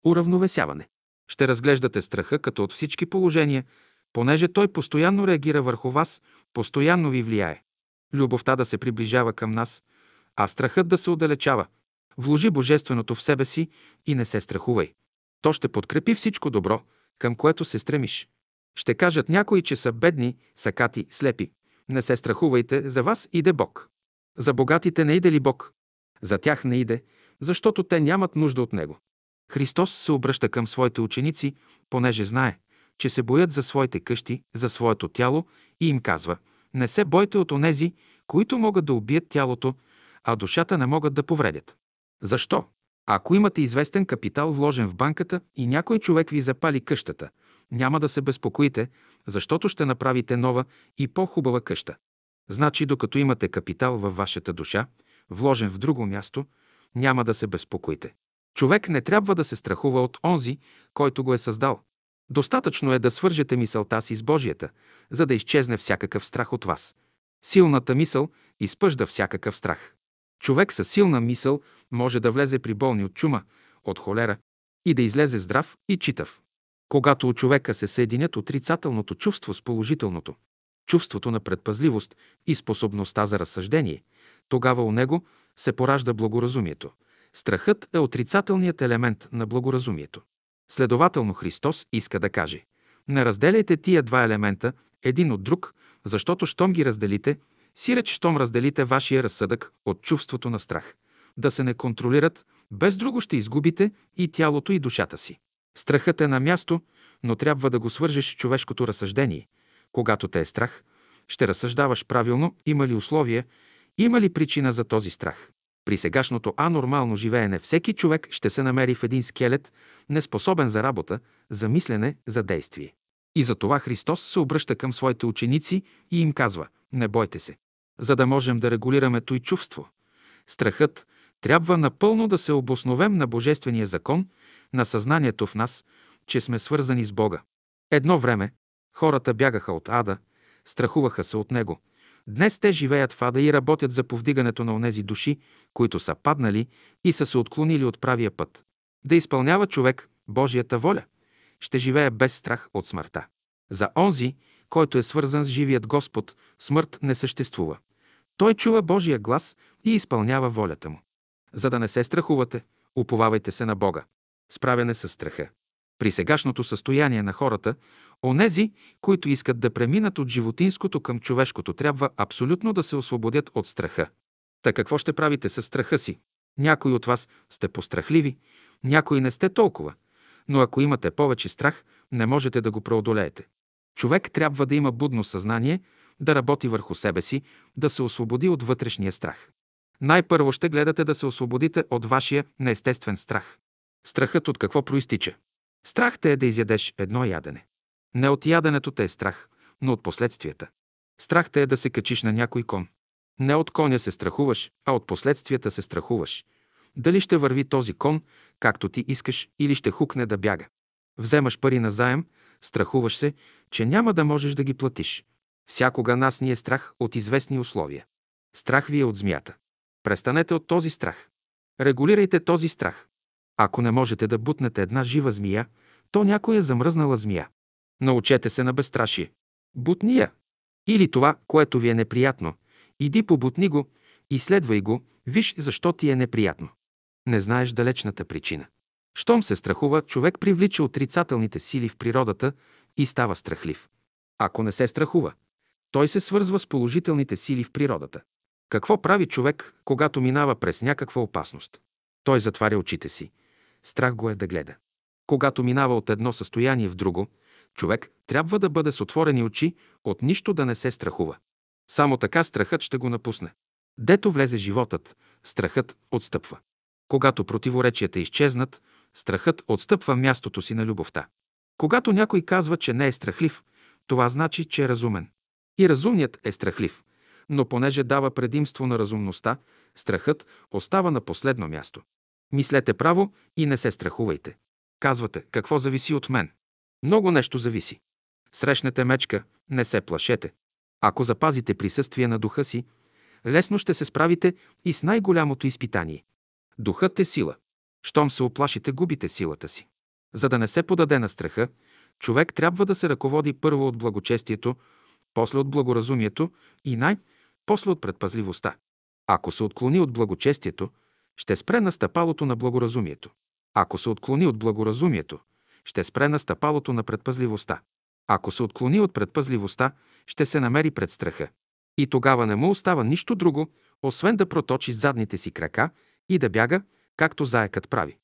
Уравновесяване. Ще разглеждате страха като от всички положения, понеже той постоянно реагира върху вас, постоянно ви влияе. Любовта да се приближава към нас, а страхът да се отдалечава. Вложи Божественото в себе си и не се страхувай. То ще подкрепи всичко добро, към което се стремиш. Ще кажат някои, че са бедни, сакати, слепи. Не се страхувайте, за вас иде Бог. За богатите не иде ли Бог? За тях не иде, защото те нямат нужда от Него. Христос се обръща към своите ученици, понеже знае, че се боят за своите къщи, за своето тяло и им казва «Не се бойте от онези, които могат да убият тялото, а душата не могат да повредят». Защо? Ако имате известен капитал вложен в банката и някой човек ви запали къщата, няма да се безпокоите, защото ще направите нова и по-хубава къща. Значи, докато имате капитал във вашата душа, вложен в друго място, няма да се безпокоите. Човек не трябва да се страхува от онзи, който го е създал. Достатъчно е да свържете мисълта си с Божията, за да изчезне всякакъв страх от вас. Силната мисъл изпъжда всякакъв страх. Човек със силна мисъл може да влезе при болни от чума, от холера и да излезе здрав и читав. Когато у човека се съединят отрицателното чувство с положителното, чувството на предпазливост и способността за разсъждение, тогава у него се поражда благоразумието. Страхът е отрицателният елемент на благоразумието. Следователно Христос иска да каже не разделяйте тия два елемента един от друг, защото щом ги разделите, сиреч щом разделите вашия разсъдък от чувството на страх. Да се не контролират, без друго ще изгубите и тялото и душата си. Страхът е на място, но трябва да го свържеш с човешкото разсъждение. Когато те е страх, ще разсъждаваш правилно, има ли условия, има ли причина за този страх. При сегашното анормално живеене всеки човек ще се намери в един скелет, неспособен за работа, за мислене, за действие. И за това Христос се обръща към своите ученици и им казва «Не бойте се». За да можем да регулираме той чувство, страхът трябва напълно да се обосновем на Божествения закон, на съзнанието в нас, че сме свързани с Бога. Едно време хората бягаха от ада, страхуваха се от него – Днес те живеят в ада и работят за повдигането на онези души, които са паднали и са се отклонили от правия път. Да изпълнява човек Божията воля, ще живее без страх от смъртта. За онзи, който е свързан с живият Господ, смърт не съществува. Той чува Божия глас и изпълнява волята му. За да не се страхувате, уповавайте се на Бога. Справяне с страха. При сегашното състояние на хората, онези, които искат да преминат от животинското към човешкото, трябва абсолютно да се освободят от страха. Та какво ще правите с страха си? Някои от вас сте пострахливи, някои не сте толкова, но ако имате повече страх, не можете да го преодолеете. Човек трябва да има будно съзнание, да работи върху себе си, да се освободи от вътрешния страх. Най-първо ще гледате да се освободите от вашия неестествен страх. Страхът от какво проистича? Страх те е да изядеш едно ядене. Не от яденето те е страх, но от последствията. Страх те е да се качиш на някой кон. Не от коня се страхуваш, а от последствията се страхуваш. Дали ще върви този кон, както ти искаш, или ще хукне да бяга. Вземаш пари на заем, страхуваш се, че няма да можеш да ги платиш. Всякога нас ни е страх от известни условия. Страх ви е от змията. Престанете от този страх. Регулирайте този страх. Ако не можете да бутнете една жива змия, то някоя е замръзнала змия. Научете се на безстрашие. Бутни я. Или това, което ви е неприятно. Иди побутни го, изследвай го, виж защо ти е неприятно. Не знаеш далечната причина. Щом се страхува, човек привлича отрицателните сили в природата и става страхлив. Ако не се страхува, той се свързва с положителните сили в природата. Какво прави човек, когато минава през някаква опасност? Той затваря очите си, Страх го е да гледа. Когато минава от едно състояние в друго, човек трябва да бъде с отворени очи, от нищо да не се страхува. Само така страхът ще го напусне. Дето влезе животът, страхът отстъпва. Когато противоречията изчезнат, страхът отстъпва мястото си на любовта. Когато някой казва, че не е страхлив, това значи, че е разумен. И разумният е страхлив, но понеже дава предимство на разумността, страхът остава на последно място. Мислете право и не се страхувайте. Казвате, какво зависи от мен? Много нещо зависи. Срещнете мечка, не се плашете. Ако запазите присъствие на духа си, лесно ще се справите и с най-голямото изпитание. Духът е сила. Щом се оплашите, губите силата си. За да не се подаде на страха, човек трябва да се ръководи първо от благочестието, после от благоразумието и най-после от предпазливостта. Ако се отклони от благочестието, ще спре на стъпалото на благоразумието. Ако се отклони от благоразумието, ще спре на стъпалото на предпазливостта. Ако се отклони от предпазливостта, ще се намери пред страха. И тогава не му остава нищо друго, освен да проточи задните си крака и да бяга, както заекът прави.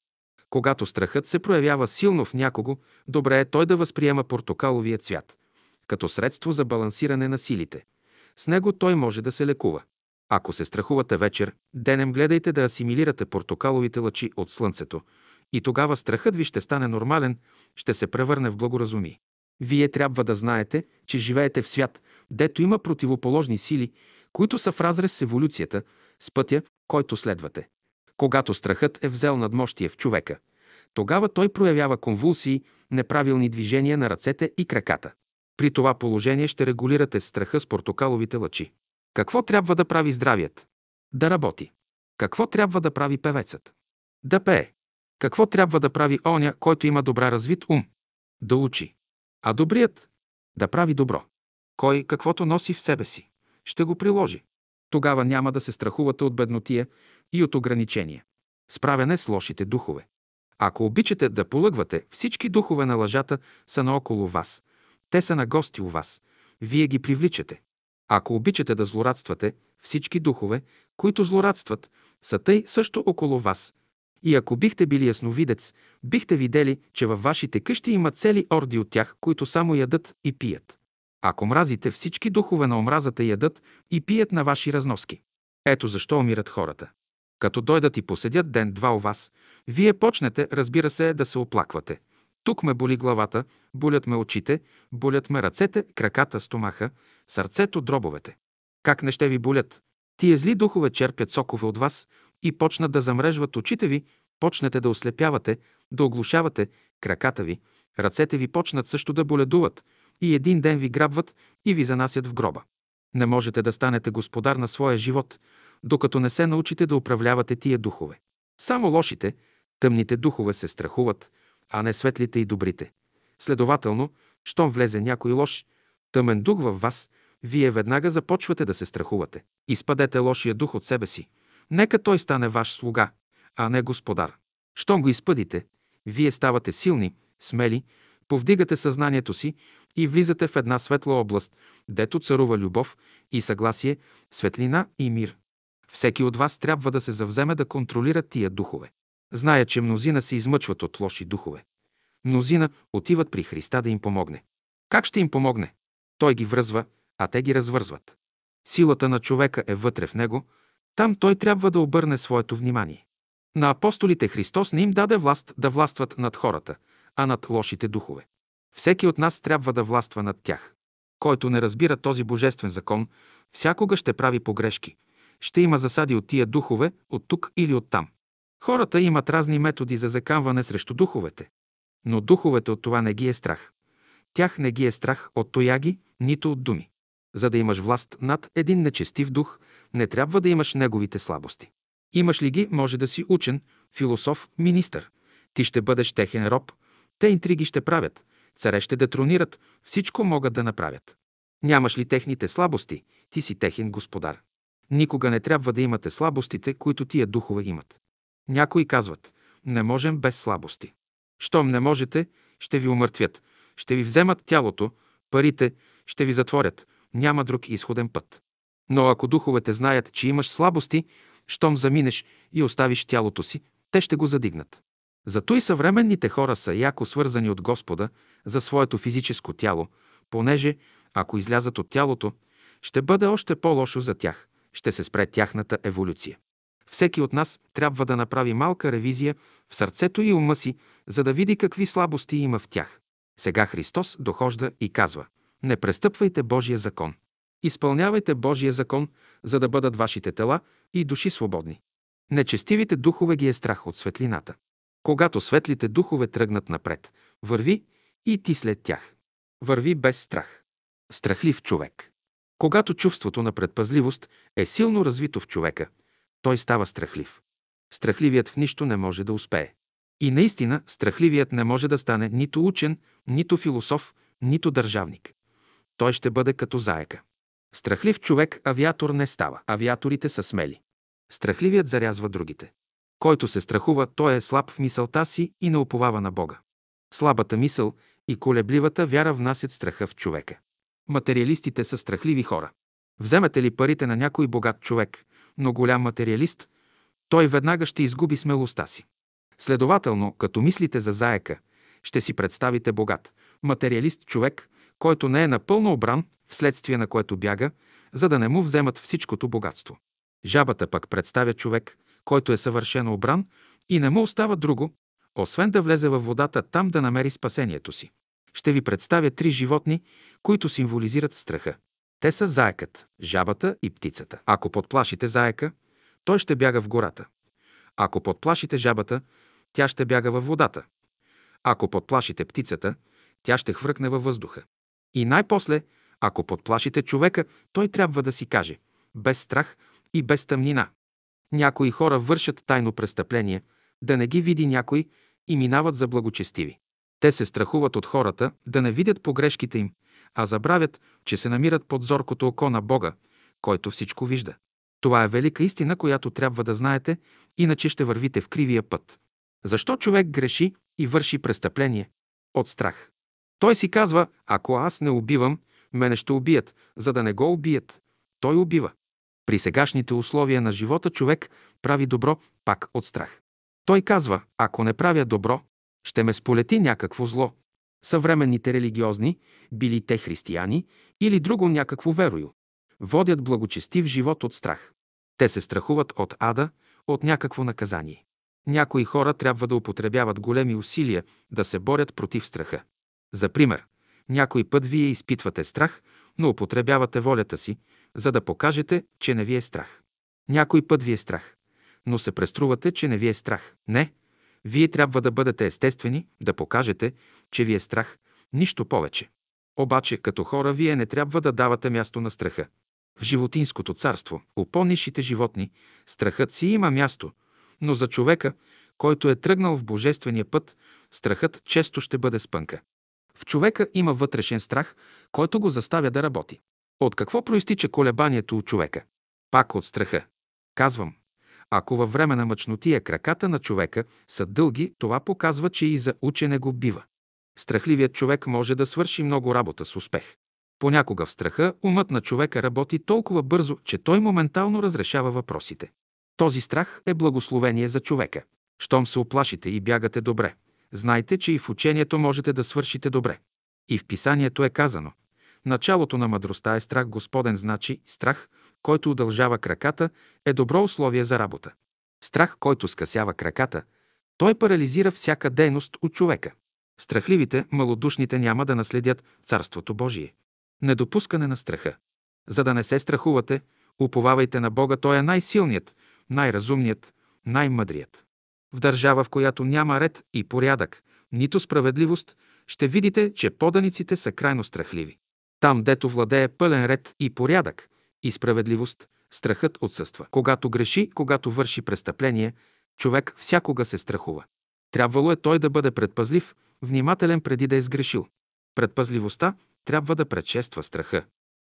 Когато страхът се проявява силно в някого, добре е той да възприема портокаловия цвят, като средство за балансиране на силите. С него той може да се лекува. Ако се страхувате вечер, денем гледайте да асимилирате портокаловите лъчи от слънцето и тогава страхът ви ще стане нормален, ще се превърне в благоразумие. Вие трябва да знаете, че живеете в свят, дето има противоположни сили, които са в разрез с еволюцията, с пътя, който следвате. Когато страхът е взел надмощие в човека, тогава той проявява конвулсии, неправилни движения на ръцете и краката. При това положение ще регулирате страха с портокаловите лъчи. Какво трябва да прави здравият? Да работи. Какво трябва да прави певецът? Да пее. Какво трябва да прави оня, който има добра развит ум? Да учи. А добрият? Да прави добро. Кой каквото носи в себе си, ще го приложи. Тогава няма да се страхувате от беднотия и от ограничения. Справяне с лошите духове. Ако обичате да полъгвате, всички духове на лъжата са наоколо вас. Те са на гости у вас. Вие ги привличате. Ако обичате да злорадствате, всички духове, които злорадстват, са тъй също около вас. И ако бихте били ясновидец, бихте видели, че във вашите къщи има цели орди от тях, които само ядат и пият. Ако мразите, всички духове на омразата ядат и пият на ваши разноски. Ето защо умират хората. Като дойдат и поседят ден-два у вас, вие почнете, разбира се, да се оплаквате. Тук ме боли главата, болят ме очите, болят ме ръцете, краката, стомаха, сърцето, дробовете. Как не ще ви болят? Тия зли духове черпят сокове от вас и почнат да замрежват очите ви, почнете да ослепявате, да оглушавате краката ви, ръцете ви почнат също да боледуват и един ден ви грабват и ви занасят в гроба. Не можете да станете господар на своя живот, докато не се научите да управлявате тия духове. Само лошите, тъмните духове се страхуват, а не светлите и добрите. Следователно, щом влезе някой лош, тъмен дух във вас, вие веднага започвате да се страхувате. Изпадете лошия дух от себе си. Нека той стане ваш слуга, а не господар. Щом го изпъдите, вие ставате силни, смели, повдигате съзнанието си и влизате в една светла област, дето царува любов и съгласие, светлина и мир. Всеки от вас трябва да се завземе да контролира тия духове. Зная, че мнозина се измъчват от лоши духове. Мнозина отиват при Христа да им помогне. Как ще им помогне? Той ги връзва, а те ги развързват. Силата на човека е вътре в него, там той трябва да обърне своето внимание. На апостолите Христос не им даде власт да властват над хората, а над лошите духове. Всеки от нас трябва да властва над тях. Който не разбира този божествен закон, всякога ще прави погрешки. Ще има засади от тия духове, от тук или от там. Хората имат разни методи за закамване срещу духовете. Но духовете от това не ги е страх. Тях не ги е страх от тояги, нито от думи. За да имаш власт над един нечестив дух, не трябва да имаш неговите слабости. Имаш ли ги, може да си учен, философ, министър. Ти ще бъдеш техен роб. Те интриги ще правят. Царе ще детронират. Всичко могат да направят. Нямаш ли техните слабости, ти си техен господар. Никога не трябва да имате слабостите, които тия духове имат. Някои казват, не можем без слабости. Щом не можете, ще ви умъртвят, ще ви вземат тялото, парите, ще ви затворят, няма друг изходен път. Но ако духовете знаят, че имаш слабости, щом заминеш и оставиш тялото си, те ще го задигнат. Зато и съвременните хора са яко свързани от Господа за своето физическо тяло, понеже, ако излязат от тялото, ще бъде още по-лошо за тях, ще се спре тяхната еволюция. Всеки от нас трябва да направи малка ревизия в сърцето и ума си, за да види какви слабости има в тях. Сега Христос дохожда и казва «Не престъпвайте Божия закон. Изпълнявайте Божия закон, за да бъдат вашите тела и души свободни. Нечестивите духове ги е страх от светлината. Когато светлите духове тръгнат напред, върви и ти след тях. Върви без страх. Страхлив човек. Когато чувството на предпазливост е силно развито в човека, той става страхлив. Страхливият в нищо не може да успее. И наистина, страхливият не може да стане нито учен, нито философ, нито държавник. Той ще бъде като заека. Страхлив човек авиатор не става. Авиаторите са смели. Страхливият зарязва другите. Който се страхува, той е слаб в мисълта си и не уповава на Бога. Слабата мисъл и колебливата вяра внасят страха в човека. Материалистите са страхливи хора. Вземете ли парите на някой богат човек, но голям материалист, той веднага ще изгуби смелостта си. Следователно, като мислите за заека, ще си представите богат, материалист човек, който не е напълно обран, вследствие на което бяга, за да не му вземат всичкото богатство. Жабата пък представя човек, който е съвършено обран и не му остава друго, освен да влезе във водата там да намери спасението си. Ще ви представя три животни, които символизират страха. Те са заекът, жабата и птицата. Ако подплашите заека, той ще бяга в гората. Ако подплашите жабата, тя ще бяга във водата. Ако подплашите птицата, тя ще хвъркне във въздуха. И най-после, ако подплашите човека, той трябва да си каже – без страх и без тъмнина. Някои хора вършат тайно престъпление, да не ги види някой и минават за благочестиви. Те се страхуват от хората да не видят погрешките им, а забравят, че се намират под зоркото око на Бога, който всичко вижда. Това е велика истина, която трябва да знаете, иначе ще вървите в кривия път. Защо човек греши и върши престъпление? От страх. Той си казва, ако аз не убивам, мене ще убият, за да не го убият. Той убива. При сегашните условия на живота човек прави добро пак от страх. Той казва, ако не правя добро, ще ме сполети някакво зло. Съвременните религиозни, били те християни или друго някакво верою, водят благочестив живот от страх. Те се страхуват от ада, от някакво наказание. Някои хора трябва да употребяват големи усилия да се борят против страха. За пример, някой път вие изпитвате страх, но употребявате волята си, за да покажете, че не ви е страх. Някой път ви е страх, но се преструвате, че не ви е страх. Не, вие трябва да бъдете естествени, да покажете, че ви е страх, нищо повече. Обаче, като хора, вие не трябва да давате място на страха. В животинското царство, у по-низшите животни, страхът си има място, но за човека, който е тръгнал в божествения път, страхът често ще бъде спънка. В човека има вътрешен страх, който го заставя да работи. От какво проистича колебанието у човека? Пак от страха. Казвам, ако във време на мъчнотия краката на човека са дълги, това показва, че и за учене го бива. Страхливият човек може да свърши много работа с успех. Понякога в страха умът на човека работи толкова бързо, че той моментално разрешава въпросите. Този страх е благословение за човека. Щом се оплашите и бягате добре, знайте, че и в учението можете да свършите добре. И в писанието е казано Началото на мъдростта е страх Господен, значи страх, който удължава краката, е добро условие за работа. Страх, който скъсява краката, той парализира всяка дейност от човека. Страхливите, малодушните няма да наследят Царството Божие. Недопускане на страха. За да не се страхувате, уповавайте на Бога, Той е най-силният, най-разумният, най-мъдрият. В държава, в която няма ред и порядък, нито справедливост, ще видите, че поданиците са крайно страхливи. Там, дето владее пълен ред и порядък и справедливост, страхът отсъства. Когато греши, когато върши престъпление, човек всякога се страхува. Трябвало е той да бъде предпазлив, внимателен преди да е сгрешил. Предпазливостта трябва да предшества страха.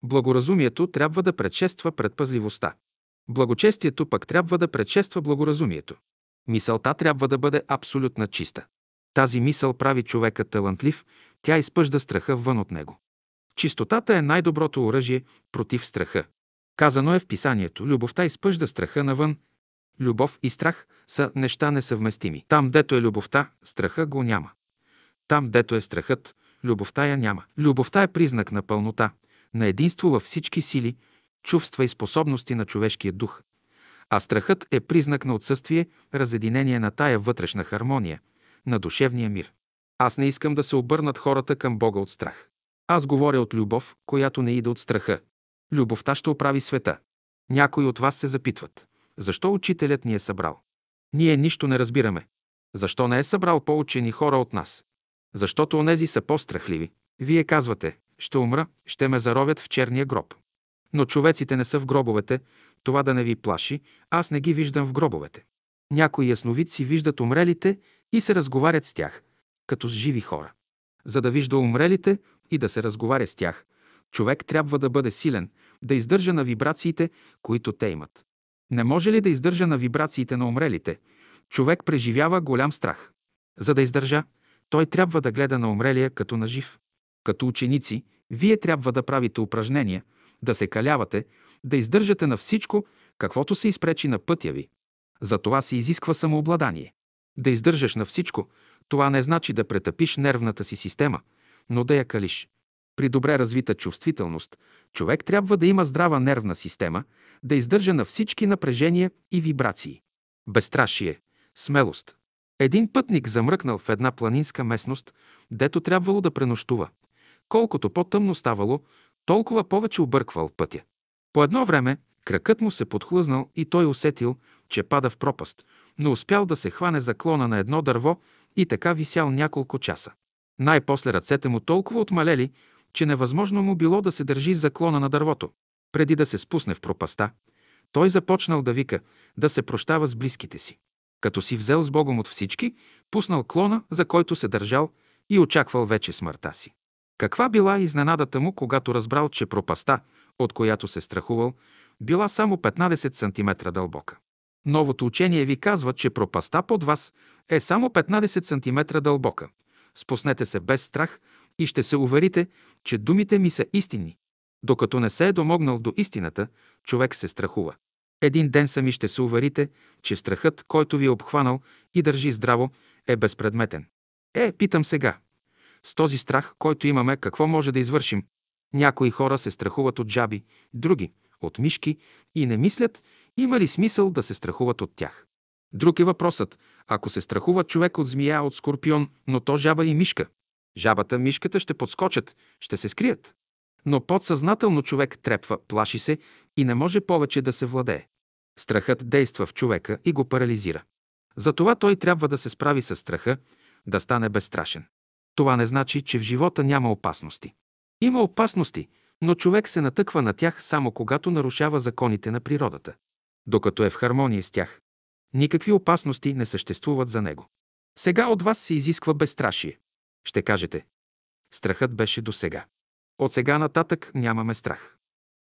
Благоразумието трябва да предшества предпазливостта. Благочестието пък трябва да предшества благоразумието. Мисълта трябва да бъде абсолютна чиста. Тази мисъл прави човека талантлив, тя изпъжда страха вън от него. Чистотата е най-доброто оръжие против страха. Казано е в писанието, любовта изпъжда страха навън. Любов и страх са неща несъвместими. Там, дето е любовта, страха го няма. Там, дето е страхът, любовта я няма. Любовта е признак на пълнота, на единство във всички сили, чувства и способности на човешкия дух. А страхът е признак на отсъствие, разединение на тая вътрешна хармония, на душевния мир. Аз не искам да се обърнат хората към Бога от страх. Аз говоря от любов, която не иде от страха. Любовта ще оправи света. Някои от вас се запитват. Защо учителят ни е събрал? Ние нищо не разбираме. Защо не е събрал по-учени хора от нас? Защото онези са по-страхливи. Вие казвате, ще умра, ще ме заровят в черния гроб. Но човеците не са в гробовете, това да не ви плаши, аз не ги виждам в гробовете. Някои ясновидци виждат умрелите и се разговарят с тях, като с живи хора. За да вижда умрелите и да се разговаря с тях, човек трябва да бъде силен, да издържа на вибрациите, които те имат. Не може ли да издържа на вибрациите на умрелите? Човек преживява голям страх. За да издържа, той трябва да гледа на умрелия като на жив. Като ученици, вие трябва да правите упражнения, да се калявате, да издържате на всичко, каквото се изпречи на пътя ви. За това се изисква самообладание. Да издържаш на всичко, това не значи да претъпиш нервната си система, но да я калиш. При добре развита чувствителност, човек трябва да има здрава нервна система, да издържа на всички напрежения и вибрации. Безстрашие, смелост. Един пътник замръкнал в една планинска местност, дето трябвало да пренощува. Колкото по-тъмно ставало, толкова повече обърквал пътя. По едно време кракът му се подхлъзнал и той усетил, че пада в пропаст, но успял да се хване за клона на едно дърво и така висял няколко часа. Най-после ръцете му толкова отмалели, че невъзможно му било да се държи за клона на дървото. Преди да се спусне в пропаста, той започнал да вика, да се прощава с близките си. Като си взел с Богом от всички, пуснал клона, за който се държал и очаквал вече смъртта си. Каква била изненадата му, когато разбрал, че пропаста, от която се страхувал, била само 15 см дълбока. Новото учение ви казва, че пропаста под вас е само 15 см дълбока. Спуснете се без страх и ще се уверите, че думите ми са истинни. Докато не се е домогнал до истината, човек се страхува. Един ден сами ще се уверите, че страхът, който ви е обхванал и държи здраво, е безпредметен. Е, питам сега. С този страх, който имаме, какво може да извършим? Някои хора се страхуват от жаби, други – от мишки и не мислят, има ли смисъл да се страхуват от тях. Друг е въпросът, ако се страхува човек от змия, от скорпион, но то жаба и мишка. Жабата, мишката ще подскочат, ще се скрият. Но подсъзнателно човек трепва, плаши се и не може повече да се владее. Страхът действа в човека и го парализира. Затова той трябва да се справи с страха, да стане безстрашен. Това не значи, че в живота няма опасности. Има опасности, но човек се натъква на тях само когато нарушава законите на природата. Докато е в хармония с тях, никакви опасности не съществуват за него. Сега от вас се изисква безстрашие. Ще кажете, страхът беше до сега. От сега нататък нямаме страх.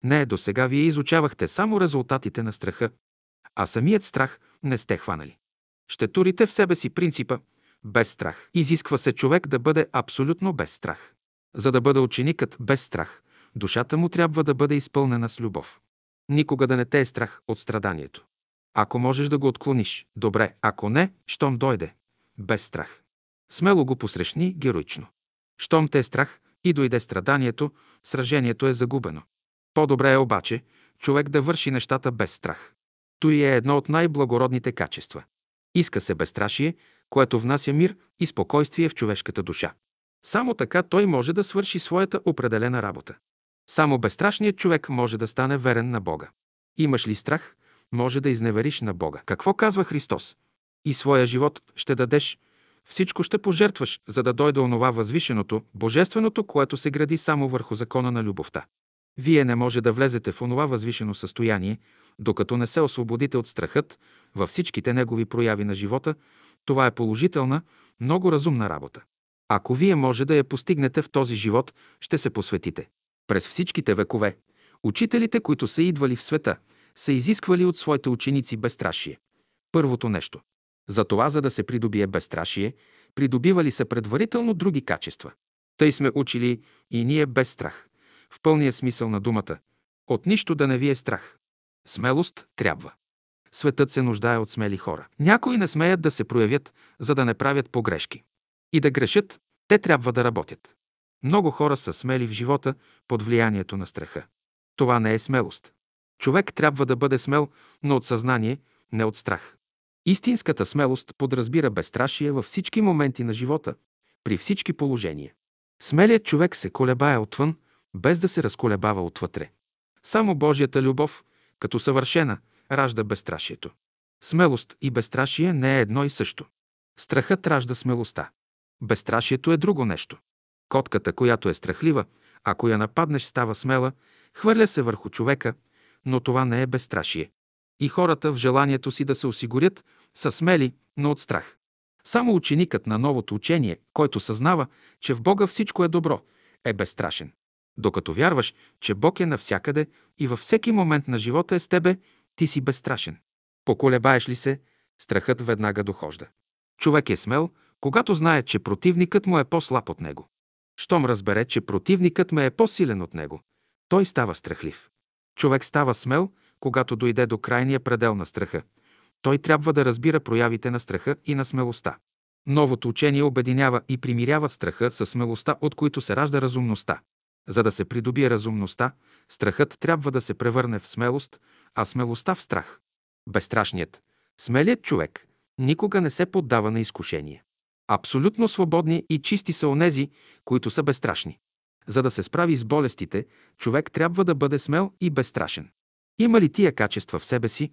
Не, до сега вие изучавахте само резултатите на страха, а самият страх не сте хванали. Ще турите в себе си принципа без страх. Изисква се човек да бъде абсолютно без страх. За да бъде ученикът без страх, душата му трябва да бъде изпълнена с любов. Никога да не те е страх от страданието. Ако можеш да го отклониш, добре, ако не, щом дойде, без страх. Смело го посрещни героично. Щом те е страх и дойде страданието, сражението е загубено. По-добре е обаче човек да върши нещата без страх. Той е едно от най-благородните качества. Иска се безстрашие, което внася мир и спокойствие в човешката душа. Само така той може да свърши своята определена работа. Само безстрашният човек може да стане верен на Бога. Имаш ли страх, може да изневериш на Бога. Какво казва Христос? И своя живот ще дадеш, всичко ще пожертваш, за да дойде онова възвишеното, божественото, което се гради само върху закона на любовта. Вие не може да влезете в онова възвишено състояние, докато не се освободите от страхът във всичките негови прояви на живота, това е положителна, много разумна работа. Ако вие може да я постигнете в този живот, ще се посветите. През всичките векове, учителите, които са идвали в света, са изисквали от своите ученици безстрашие. Първото нещо. За това, за да се придобие безстрашие, придобивали са предварително други качества. Тъй сме учили и ние без страх. В пълния смисъл на думата. От нищо да не ви е страх. Смелост трябва. Светът се нуждае от смели хора. Някои не смеят да се проявят, за да не правят погрешки. И да грешат, те трябва да работят. Много хора са смели в живота под влиянието на страха. Това не е смелост. Човек трябва да бъде смел, но от съзнание, не от страх. Истинската смелост подразбира безстрашие във всички моменти на живота, при всички положения. Смелият човек се колебае отвън, без да се разколебава отвътре. Само Божията любов, като съвършена, ражда безстрашието. Смелост и безстрашие не е едно и също. Страхът ражда смелостта. Безстрашието е друго нещо. Котката, която е страхлива, ако я нападнеш, става смела, хвърля се върху човека, но това не е безстрашие. И хората в желанието си да се осигурят са смели, но от страх. Само ученикът на новото учение, който съзнава, че в Бога всичко е добро, е безстрашен. Докато вярваш, че Бог е навсякъде и във всеки момент на живота е с тебе, ти си безстрашен. Поколебаеш ли се, страхът веднага дохожда. Човек е смел, когато знае, че противникът му е по-слаб от него. Щом разбере, че противникът ме е по-силен от него, той става страхлив. Човек става смел, когато дойде до крайния предел на страха. Той трябва да разбира проявите на страха и на смелостта. Новото учение обединява и примирява страха с смелостта, от които се ражда разумността. За да се придобие разумността, страхът трябва да се превърне в смелост, а смелостта в страх. Безстрашният, смелият човек никога не се поддава на изкушение. Абсолютно свободни и чисти са онези, които са безстрашни. За да се справи с болестите, човек трябва да бъде смел и безстрашен. Има ли тия качества в себе си,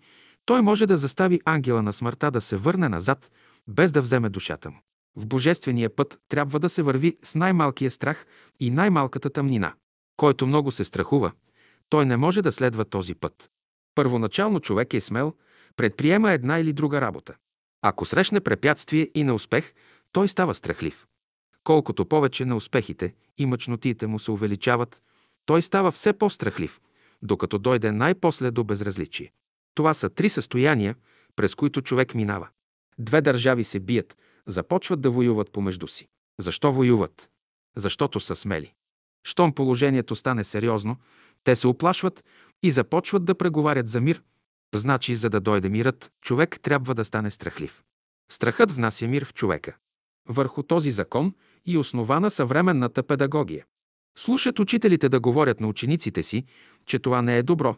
Той може да застави ангела на смъртта да се върне назад, без да вземе душата му. В божествения път трябва да се върви с най-малкия страх и най-малката тъмнина. Който много се страхува, той не може да следва този път. Първоначално човек е смел, предприема една или друга работа. Ако срещне препятствие и неуспех, той става страхлив. Колкото повече неуспехите и мъчнотиите му се увеличават, той става все по-страхлив, докато дойде най-после до безразличие. Това са три състояния, през които човек минава. Две държави се бият, започват да воюват помежду си. Защо воюват? Защото са смели. Щом положението стане сериозно, те се оплашват и започват да преговарят за мир. Значи, за да дойде мирът, човек трябва да стане страхлив. Страхът внася мир в човека. Върху този закон и основана съвременната педагогия. Слушат учителите да говорят на учениците си, че това не е добро,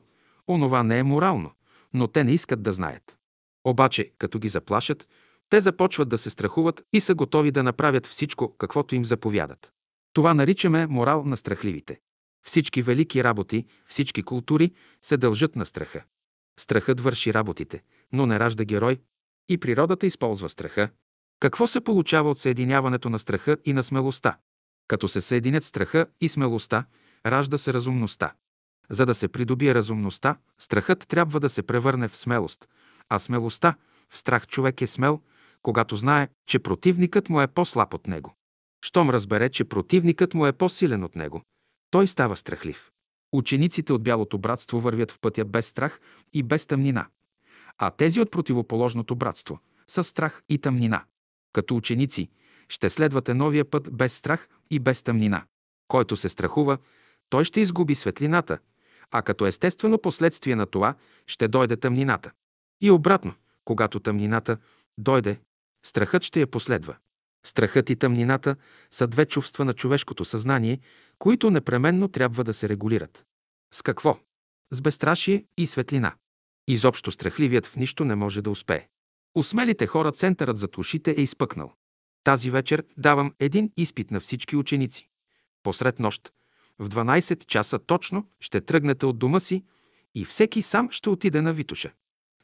онова не е морално, но те не искат да знаят. Обаче, като ги заплашат, те започват да се страхуват и са готови да направят всичко, каквото им заповядат. Това наричаме морал на страхливите. Всички велики работи, всички култури се дължат на страха. Страхът върши работите, но не ражда герой и природата използва страха. Какво се получава от съединяването на страха и на смелостта? Като се съединят страха и смелостта, ражда се разумността. За да се придобие разумността, страхът трябва да се превърне в смелост, а смелостта в страх човек е смел, когато знае, че противникът му е по-слаб от него. Щом разбере, че противникът му е по-силен от него, той става страхлив. Учениците от Бялото братство вървят в пътя без страх и без тъмнина, а тези от противоположното братство са страх и тъмнина. Като ученици ще следвате новия път без страх и без тъмнина. Който се страхува, той ще изгуби светлината, а като естествено последствие на това ще дойде тъмнината. И обратно, когато тъмнината дойде, страхът ще я последва. Страхът и тъмнината са две чувства на човешкото съзнание, които непременно трябва да се регулират. С какво? С безстрашие и светлина. Изобщо страхливият в нищо не може да успее. Усмелите хора центърът за ушите е изпъкнал. Тази вечер давам един изпит на всички ученици. Посред нощ, в 12 часа точно, ще тръгнете от дома си и всеки сам ще отиде на Витуша.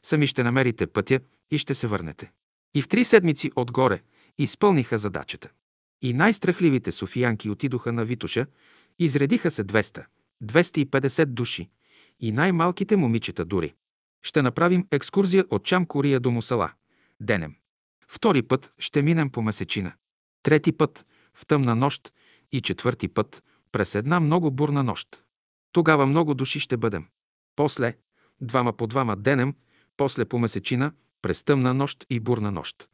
Сами ще намерите пътя и ще се върнете. И в три седмици отгоре изпълниха задачата. И най-страхливите софиянки отидоха на Витуша, изредиха се 200, 250 души и най-малките момичета дори. Ще направим екскурзия от Чамкория до Мусала. Денем. Втори път ще минем по месечина. Трети път в тъмна нощ и четвърти път през една много бурна нощ. Тогава много души ще бъдем. После, двама по двама денем, после по месечина, през тъмна нощ и бурна нощ.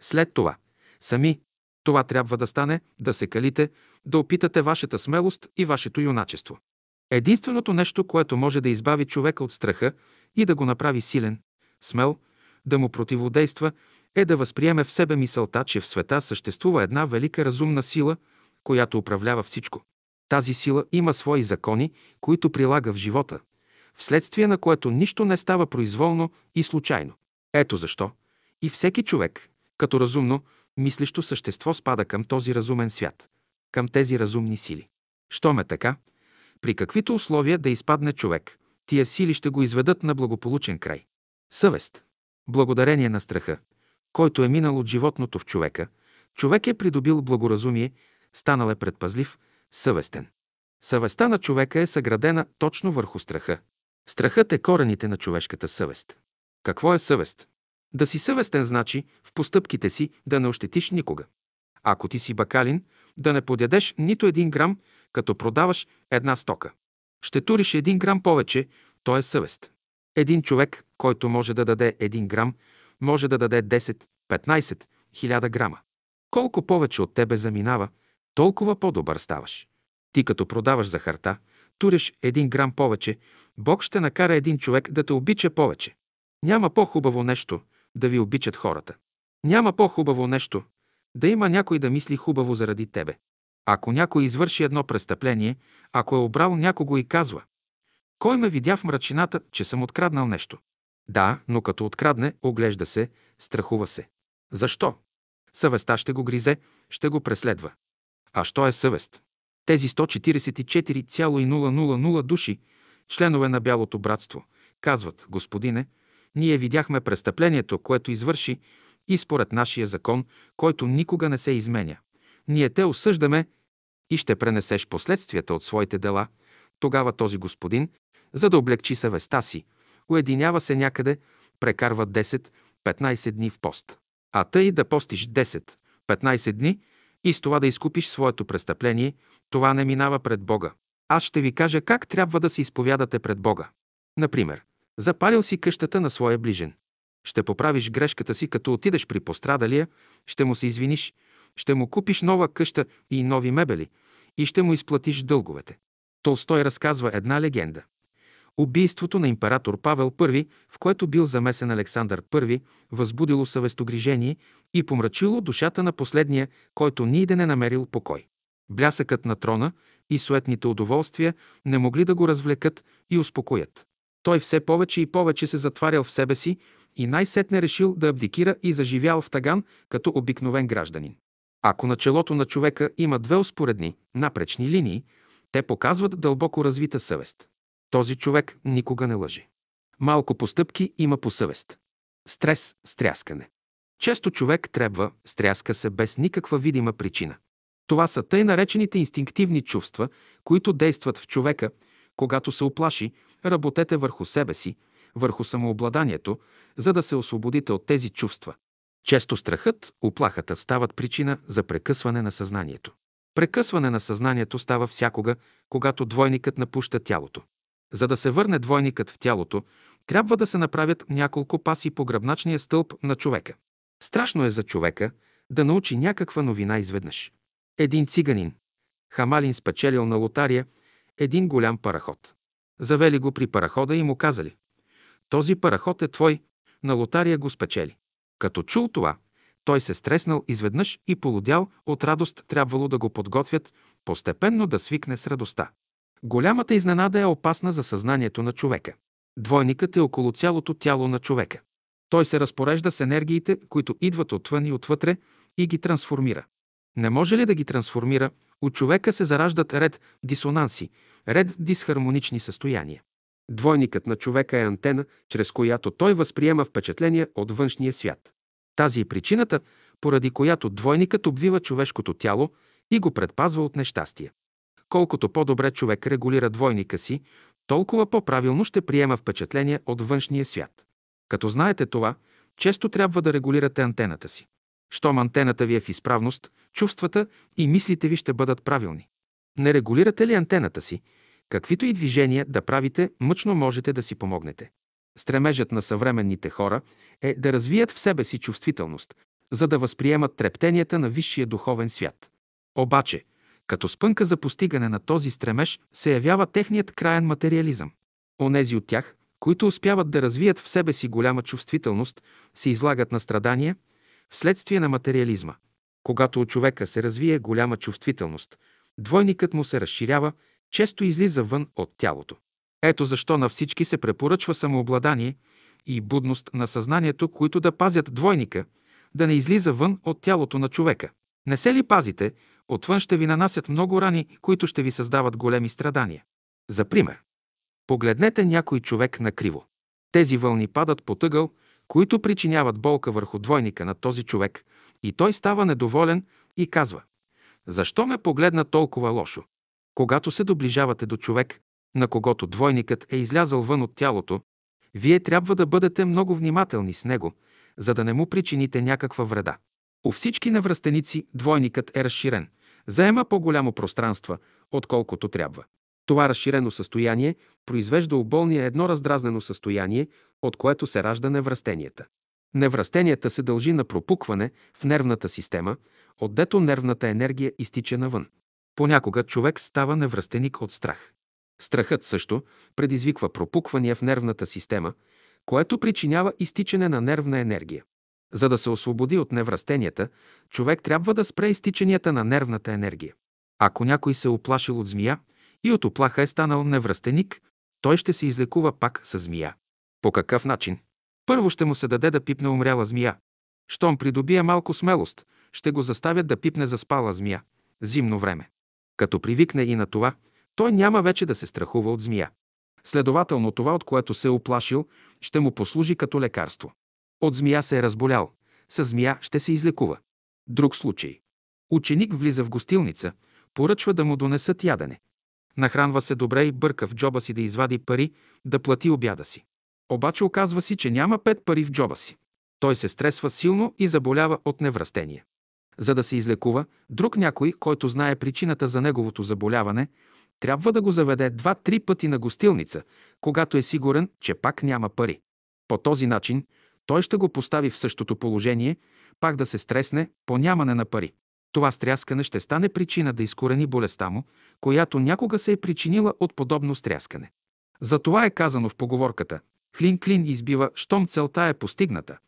След това, сами, това трябва да стане, да се калите, да опитате вашата смелост и вашето юначество. Единственото нещо, което може да избави човека от страха и да го направи силен, смел, да му противодейства, е да възприеме в себе мисълта, че в света съществува една велика разумна сила, която управлява всичко. Тази сила има свои закони, които прилага в живота, вследствие на което нищо не става произволно и случайно. Ето защо и всеки човек, като разумно, мислещо същество спада към този разумен свят, към тези разумни сили. Щом е така, при каквито условия да изпадне човек, тия сили ще го изведат на благополучен край. Съвест. Благодарение на страха, който е минал от животното в човека, човек е придобил благоразумие, станал е предпазлив, съвестен. Съвестта на човека е съградена точно върху страха. Страхът е корените на човешката съвест. Какво е съвест? Да си съвестен значи в постъпките си да не ощетиш никога. Ако ти си бакалин, да не подядеш нито един грам, като продаваш една стока. Ще туриш един грам повече, то е съвест. Един човек, който може да даде един грам, може да даде 10, 15, 1000 грама. Колко повече от тебе заминава, толкова по-добър ставаш. Ти като продаваш захарта, туриш един грам повече, Бог ще накара един човек да те обича повече. Няма по-хубаво нещо да ви обичат хората. Няма по-хубаво нещо да има някой да мисли хубаво заради тебе. Ако някой извърши едно престъпление, ако е обрал някого и казва «Кой ме видя в мрачината, че съм откраднал нещо?» Да, но като открадне, оглежда се, страхува се. Защо? Съвестта ще го гризе, ще го преследва. А що е съвест? Тези 144,000 души, членове на Бялото братство, казват, Господине, Ние видяхме престъплението, което извърши и според нашия закон, който никога не се изменя. Ние те осъждаме и ще пренесеш последствията от своите дела. Тогава този господин, за да облегчи съвестта си, уединява се някъде, прекарва 10-15 дни в пост. А тъй да постиш 10-15 дни и с това да изкупиш своето престъпление, това не минава пред Бога. Аз ще ви кажа как трябва да се изповядате пред Бога. Например, запалил си къщата на своя ближен. Ще поправиш грешката си, като отидеш при пострадалия, ще му се извиниш, ще му купиш нова къща и нови мебели и ще му изплатиш дълговете. Толстой разказва една легенда. Убийството на император Павел I, в което бил замесен Александър I, възбудило съвестогрижение и помрачило душата на последния, който ниде не намерил покой. Блясъкът на трона и суетните удоволствия не могли да го развлекат и успокоят. Той все повече и повече се затварял в себе си и най-сетне решил да абдикира и заживял в таган като обикновен гражданин. Ако на челото на човека има две успоредни, напречни линии, те показват дълбоко развита съвест. Този човек никога не лъже. Малко постъпки има по съвест. Стрес, стряскане. Често човек трябва, стряска се без никаква видима причина. Това са тъй наречените инстинктивни чувства, които действат в човека, когато се оплаши, работете върху себе си, върху самообладанието, за да се освободите от тези чувства. Често страхът, оплахата стават причина за прекъсване на съзнанието. Прекъсване на съзнанието става всякога, когато двойникът напуща тялото. За да се върне двойникът в тялото, трябва да се направят няколко паси по гръбначния стълб на човека. Страшно е за човека да научи някаква новина изведнъж. Един циганин, Хамалин спечелил на лотария един голям параход. Завели го при парахода и му казали «Този параход е твой, на лотария го спечели». Като чул това, той се стреснал изведнъж и полудял от радост трябвало да го подготвят постепенно да свикне с радостта. Голямата изненада е опасна за съзнанието на човека. Двойникът е около цялото тяло на човека. Той се разпорежда с енергиите, които идват отвън и отвътре и ги трансформира. Не може ли да ги трансформира, у човека се зараждат ред дисонанси, ред дисхармонични състояния. Двойникът на човека е антена, чрез която той възприема впечатления от външния свят. Тази е причината, поради която двойникът обвива човешкото тяло и го предпазва от нещастие. Колкото по-добре човек регулира двойника си, толкова по-правилно ще приема впечатления от външния свят. Като знаете това, често трябва да регулирате антената си. Щом антената ви е в изправност, чувствата и мислите ви ще бъдат правилни. Не регулирате ли антената си, каквито и движения да правите, мъчно можете да си помогнете. Стремежът на съвременните хора е да развият в себе си чувствителност, за да възприемат трептенията на висшия духовен свят. Обаче, като спънка за постигане на този стремеж се явява техният краен материализъм. Онези от тях, които успяват да развият в себе си голяма чувствителност, се излагат на страдания вследствие на материализма. Когато у човека се развие голяма чувствителност, двойникът му се разширява, често излиза вън от тялото. Ето защо на всички се препоръчва самообладание и будност на съзнанието, които да пазят двойника, да не излиза вън от тялото на човека. Не се ли пазите, отвън ще ви нанасят много рани, които ще ви създават големи страдания. За пример, погледнете някой човек на криво. Тези вълни падат по тъгъл, които причиняват болка върху двойника на този човек, и той става недоволен и казва «Защо ме погледна толкова лошо?» Когато се доближавате до човек, на когото двойникът е излязъл вън от тялото, вие трябва да бъдете много внимателни с него, за да не му причините някаква вреда. У всички невръстеници двойникът е разширен, заема по-голямо пространство, отколкото трябва. Това разширено състояние произвежда у болния едно раздразнено състояние, от което се ражда невръстенията. Невръстенията се дължи на пропукване в нервната система, отдето нервната енергия изтича навън. Понякога човек става невръстеник от страх. Страхът също предизвиква пропуквания в нервната система, което причинява изтичане на нервна енергия. За да се освободи от невръстенията, човек трябва да спре изтичанията на нервната енергия. Ако някой се оплашил от змия и от оплаха е станал невръстеник, той ще се излекува пак с змия. По какъв начин? Първо ще му се даде да пипне умряла змия. Щом придобие малко смелост, ще го заставят да пипне заспала змия. Зимно време. Като привикне и на това, той няма вече да се страхува от змия. Следователно това, от което се е оплашил, ще му послужи като лекарство. От змия се е разболял, с змия ще се излекува. Друг случай. Ученик влиза в гостилница, поръчва да му донесат ядене. Нахранва се добре и бърка в джоба си да извади пари, да плати обяда си. Обаче оказва си, че няма пет пари в джоба си. Той се стресва силно и заболява от невръстение. За да се излекува, друг някой, който знае причината за неговото заболяване, трябва да го заведе два-три пъти на гостилница, когато е сигурен, че пак няма пари. По този начин той ще го постави в същото положение, пак да се стресне по нямане на пари. Това стряскане ще стане причина да изкорени болестта му, която някога се е причинила от подобно стряскане. Затова е казано в поговорката «Клин-клин избива, щом целта е постигната».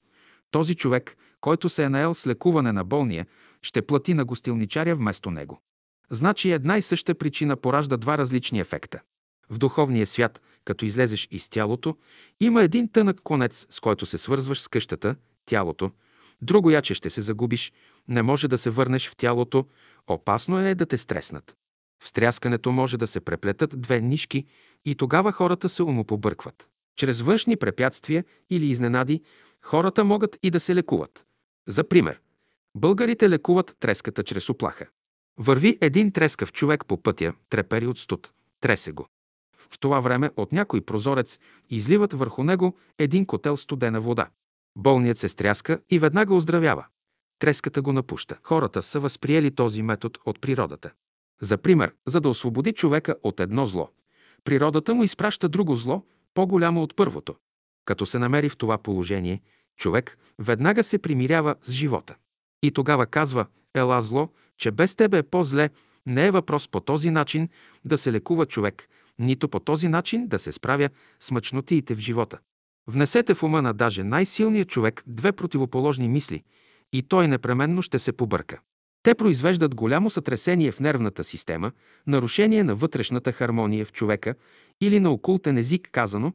Този човек, който се е наел с лекуване на болния, ще плати на гостилничаря вместо него. Значи една и съща причина поражда два различни ефекта. В духовния свят, като излезеш из тялото, има един тънък конец, с който се свързваш с къщата, тялото. Друго яче ще се загубиш, не може да се върнеш в тялото, опасно е да те стреснат. В стряскането може да се преплетат две нишки и тогава хората се умопобъркват. Чрез външни препятствия или изненади хората могат и да се лекуват. За пример, българите лекуват треската чрез оплаха. Върви един трескав човек по пътя, трепери от студ, тресе го. В това време от някой прозорец изливат върху него един котел студена вода. Болният се стряска и веднага оздравява. Треската го напуща. Хората са възприели този метод от природата. За пример, за да освободи човека от едно зло, природата му изпраща друго зло, по-голямо от първото. Като се намери в това положение, човек веднага се примирява с живота. И тогава казва, ела зло, че без тебе е по-зле, не е въпрос по този начин да се лекува човек, нито по този начин да се справя с мъчнотиите в живота. Внесете в ума на даже най-силния човек две противоположни мисли и той непременно ще се побърка. Те произвеждат голямо сътресение в нервната система, нарушение на вътрешната хармония в човека или на окултен език казано,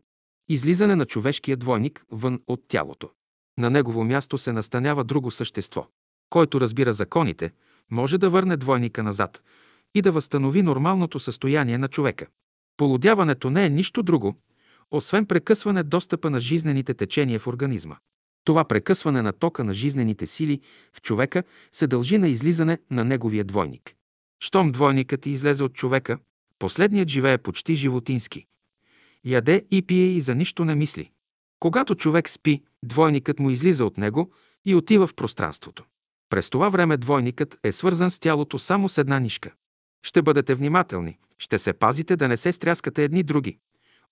излизане на човешкия двойник вън от тялото. На негово място се настанява друго същество. Който разбира законите, може да върне двойника назад и да възстанови нормалното състояние на човека. Полудяването не е нищо друго, освен прекъсване достъпа на жизнените течения в организма. Това прекъсване на тока на жизнените сили в човека се дължи на излизане на неговия двойник. Щом двойникът излезе от човека, последният живее почти животински. Яде и пие и за нищо не мисли. Когато човек спи, двойникът му излиза от него и отива в пространството. През това време двойникът е свързан с тялото само с една нишка. Ще бъдете внимателни, ще се пазите да не се стряскате едни други,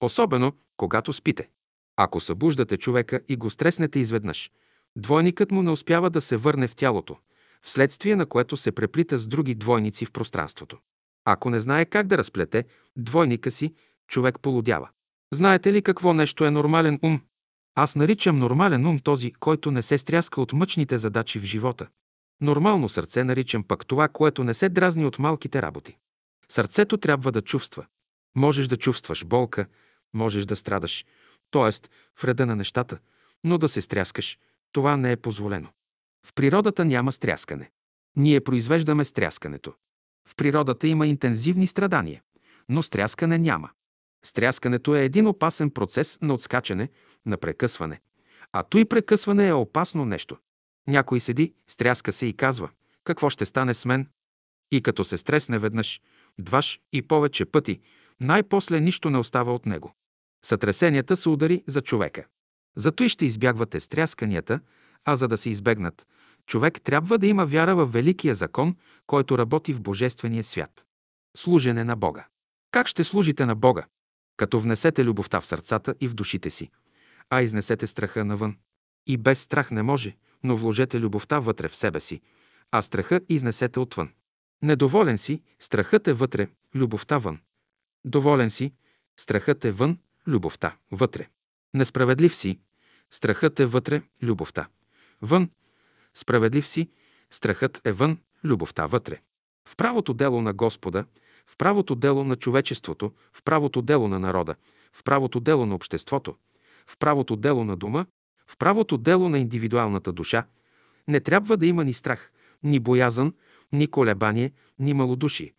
особено когато спите. Ако събуждате човека и го стреснете изведнъж, двойникът му не успява да се върне в тялото, вследствие на което се преплита с други двойници в пространството. Ако не знае как да разплете двойника си, човек полудява. Знаете ли какво нещо е нормален ум? Аз наричам нормален ум този, който не се стряска от мъчните задачи в живота. Нормално сърце наричам пък това, което не се дразни от малките работи. Сърцето трябва да чувства. Можеш да чувстваш болка, можеш да страдаш, т.е. в реда на нещата, но да се стряскаш, това не е позволено. В природата няма стряскане. Ние произвеждаме стряскането. В природата има интензивни страдания, но стряскане няма. Стряскането е един опасен процес на отскачане, на прекъсване. А той прекъсване е опасно нещо. Някой седи, стряска се и казва, какво ще стане с мен? И като се стресне веднъж, дваш и повече пъти, най-после нищо не остава от него. Сътресенията са удари за човека. Зато и ще избягвате стрясканията, а за да се избегнат, човек трябва да има вяра в великия закон, който работи в Божествения свят. Служене на Бога. Как ще служите на Бога? Като внесете любовта в сърцата и в душите си, а изнесете страха навън. И без страх не може, но вложете любовта вътре в себе си, а страха изнесете отвън. Недоволен си, страхът е вътре, любовта вън. Доволен си, страхът е вън, любовта вътре. Несправедлив си, страхът е вътре, любовта вън. Справедлив си, страхът е вън, любовта вътре. В правото дело на Господа, в правото дело на човечеството, в правото дело на народа, в правото дело на обществото, в правото дело на дома, в правото дело на индивидуалната душа, не трябва да има ни страх, ни боязън, ни колебание, ни малодушие,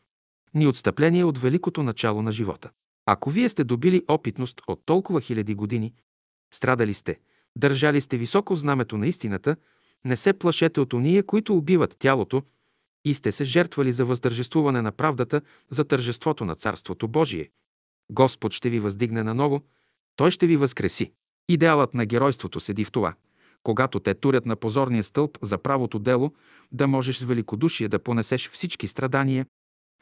ни отстъпление от великото начало на живота. Ако вие сте добили опитност от толкова хиляди години, страдали сте, държали сте високо знамето на истината, не се плашете от ония, които убиват тялото, и сте се жертвали за въздържествуване на правдата, за тържеството на Царството Божие. Господ ще ви въздигне наново, Той ще ви възкреси. Идеалът на геройството седи в това. Когато те турят на позорния стълб за правото дело, да можеш с великодушие да понесеш всички страдания,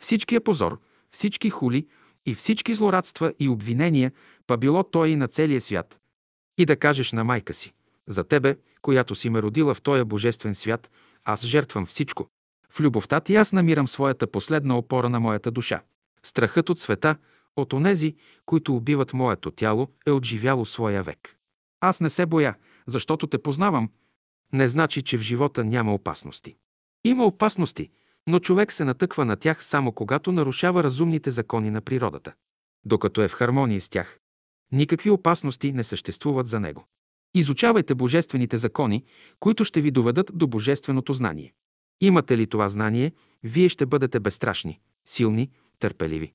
всичкия позор, всички хули и всички злорадства и обвинения, па било той и на целия свят. И да кажеш на майка си, за тебе, която си ме родила в този божествен свят, аз жертвам всичко. В любовта ти аз намирам своята последна опора на моята душа. Страхът от света, от онези, които убиват моето тяло, е отживяло своя век. Аз не се боя, защото те познавам. Не значи, че в живота няма опасности. Има опасности, но човек се натъква на тях само когато нарушава разумните закони на природата. Докато е в хармония с тях, никакви опасности не съществуват за него. Изучавайте божествените закони, които ще ви доведат до божественото знание. Имате ли това знание, вие ще бъдете безстрашни, силни, търпеливи.